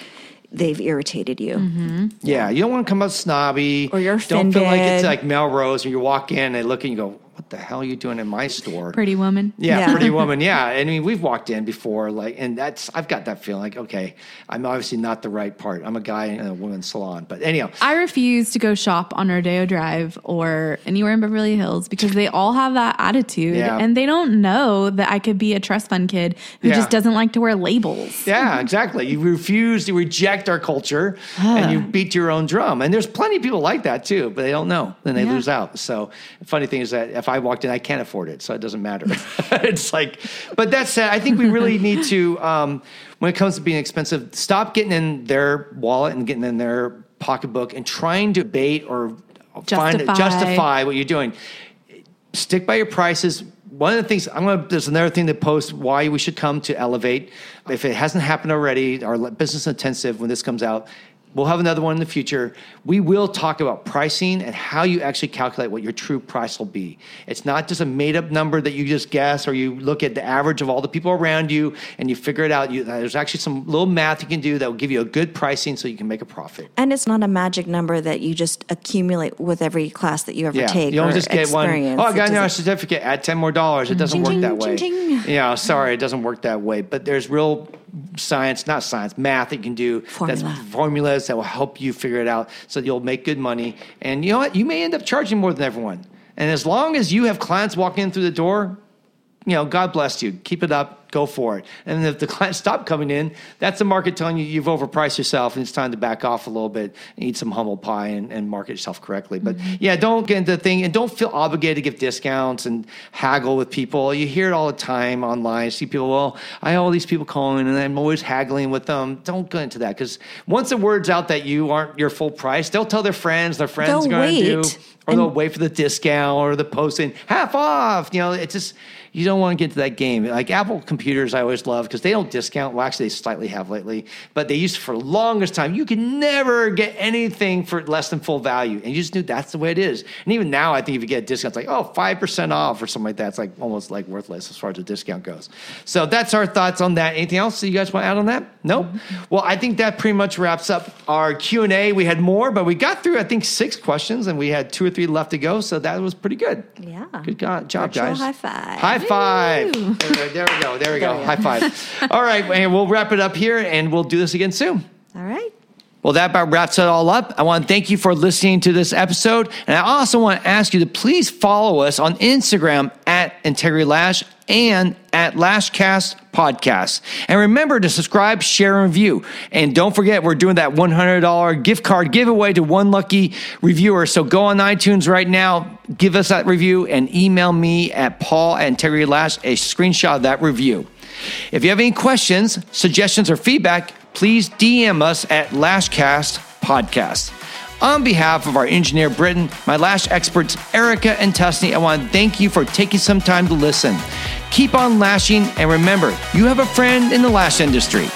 they've irritated you. Mm-hmm. Yeah, you don't want to come out snobby. Or you're offended. Don't feel like it's like Melrose, and you walk in, and they look and you go, "What the hell are you doing in my store?" Pretty woman. Yeah, Yeah. pretty woman. <laughs> Yeah, I mean, we've walked in before, like, and that's I've got that feeling like, okay, I'm obviously not the right part. I'm a guy in a woman's salon, but anyhow, I refuse to go shop on Rodeo Drive or anywhere in Beverly Hills because they all have that attitude Yeah. and they don't know that I could be a trust fund kid who Yeah. just doesn't like to wear labels. yeah, exactly. You refuse to reject our culture, and you beat your own drum. And there's plenty of people like that too, but they don't know, then they Yeah. lose out. So, funny thing is that if I walked in, I can't afford it, so it doesn't matter. <laughs> <laughs> it's like, but that said, I think we really need to, um, when it comes to being expensive, stop getting in their wallet and getting in their pocketbook and trying to bait or find Justify. justify what you're doing. Stick by your prices. One of the things I'm gonna there's another thing to post why we should come to Elevate. If it hasn't happened already, our business intensive when this comes out, We'll have another one in the future. We will talk about pricing and how you actually calculate what your true price will be. It's not just a made up number that you just guess or you look at the average of all the people around you and you figure it out. You, there's actually some little math you can do that will give you a good pricing so you can make a profit. And it's not a magic number that you just accumulate with every class that you ever take. You don't just get one. Oh, I got a doesn't- certificate. Add ten more dollars. It doesn't Ching, work that way. ching. Yeah, sorry, it doesn't work that way. But there's real science, not science, math that you can do. Formula. That's formulas that will help you figure it out, so you'll make good money. And you know what? You may end up charging more than everyone. And as long as you have clients walking in through the door, you know, God bless you. Keep it up. Go for it. And if the clients <laughs> stop coming in, that's the market telling you you've overpriced yourself and it's time to back off a little bit and eat some humble pie and, and market yourself correctly. But mm-hmm. yeah, don't get into the thing and don't feel obligated to give discounts and haggle with people. You hear it all the time online. You see people, well, I have all these people calling and I'm always haggling with them. Don't go into that because once the word's out that you aren't your full price, they'll tell their friends, their friends They'll are going to do, or they'll wait for the discount or the posting half off. You know, it's just you don't want to get to that game. Like Apple computers, I always love because they don't discount. Well, actually, they slightly have lately, but they used for the longest time. You can never get anything for less than full value, and you just knew that's the way it is. And even now, I think if you get a discount, it's like oh five percent off or something like that. It's like almost like worthless as far as the discount goes. So that's our thoughts on that. Anything else that you guys want to add on that? Nope. Mm-hmm. Well, I think that pretty much wraps up our Q and A. We had more, but we got through I think six questions, and we had two or three left to go. So that was pretty good. Yeah. Good go- job, Virtual guys. high five. High five. There, there we go. There we go. High five. <laughs> All right, and we'll wrap it up here, and we'll do this again soon. All right. Well, that about wraps it all up. I want to thank you for listening to this episode. And I also want to ask you to please follow us on Instagram at Integrity Lash and at LashCast Podcast. And remember to subscribe, share, and review. And don't forget, we're doing that $100 gift card giveaway to one lucky reviewer. So go on iTunes right now, give us that review, and email me at Paul at Integrity Lash a screenshot of that review. If you have any questions, suggestions, or feedback, please DM us at LashCast Podcast. On behalf of our engineer Britton, my lash experts Erica and Tusney, I want to thank you for taking some time to listen. Keep on lashing, and remember, you have a friend in the lash industry.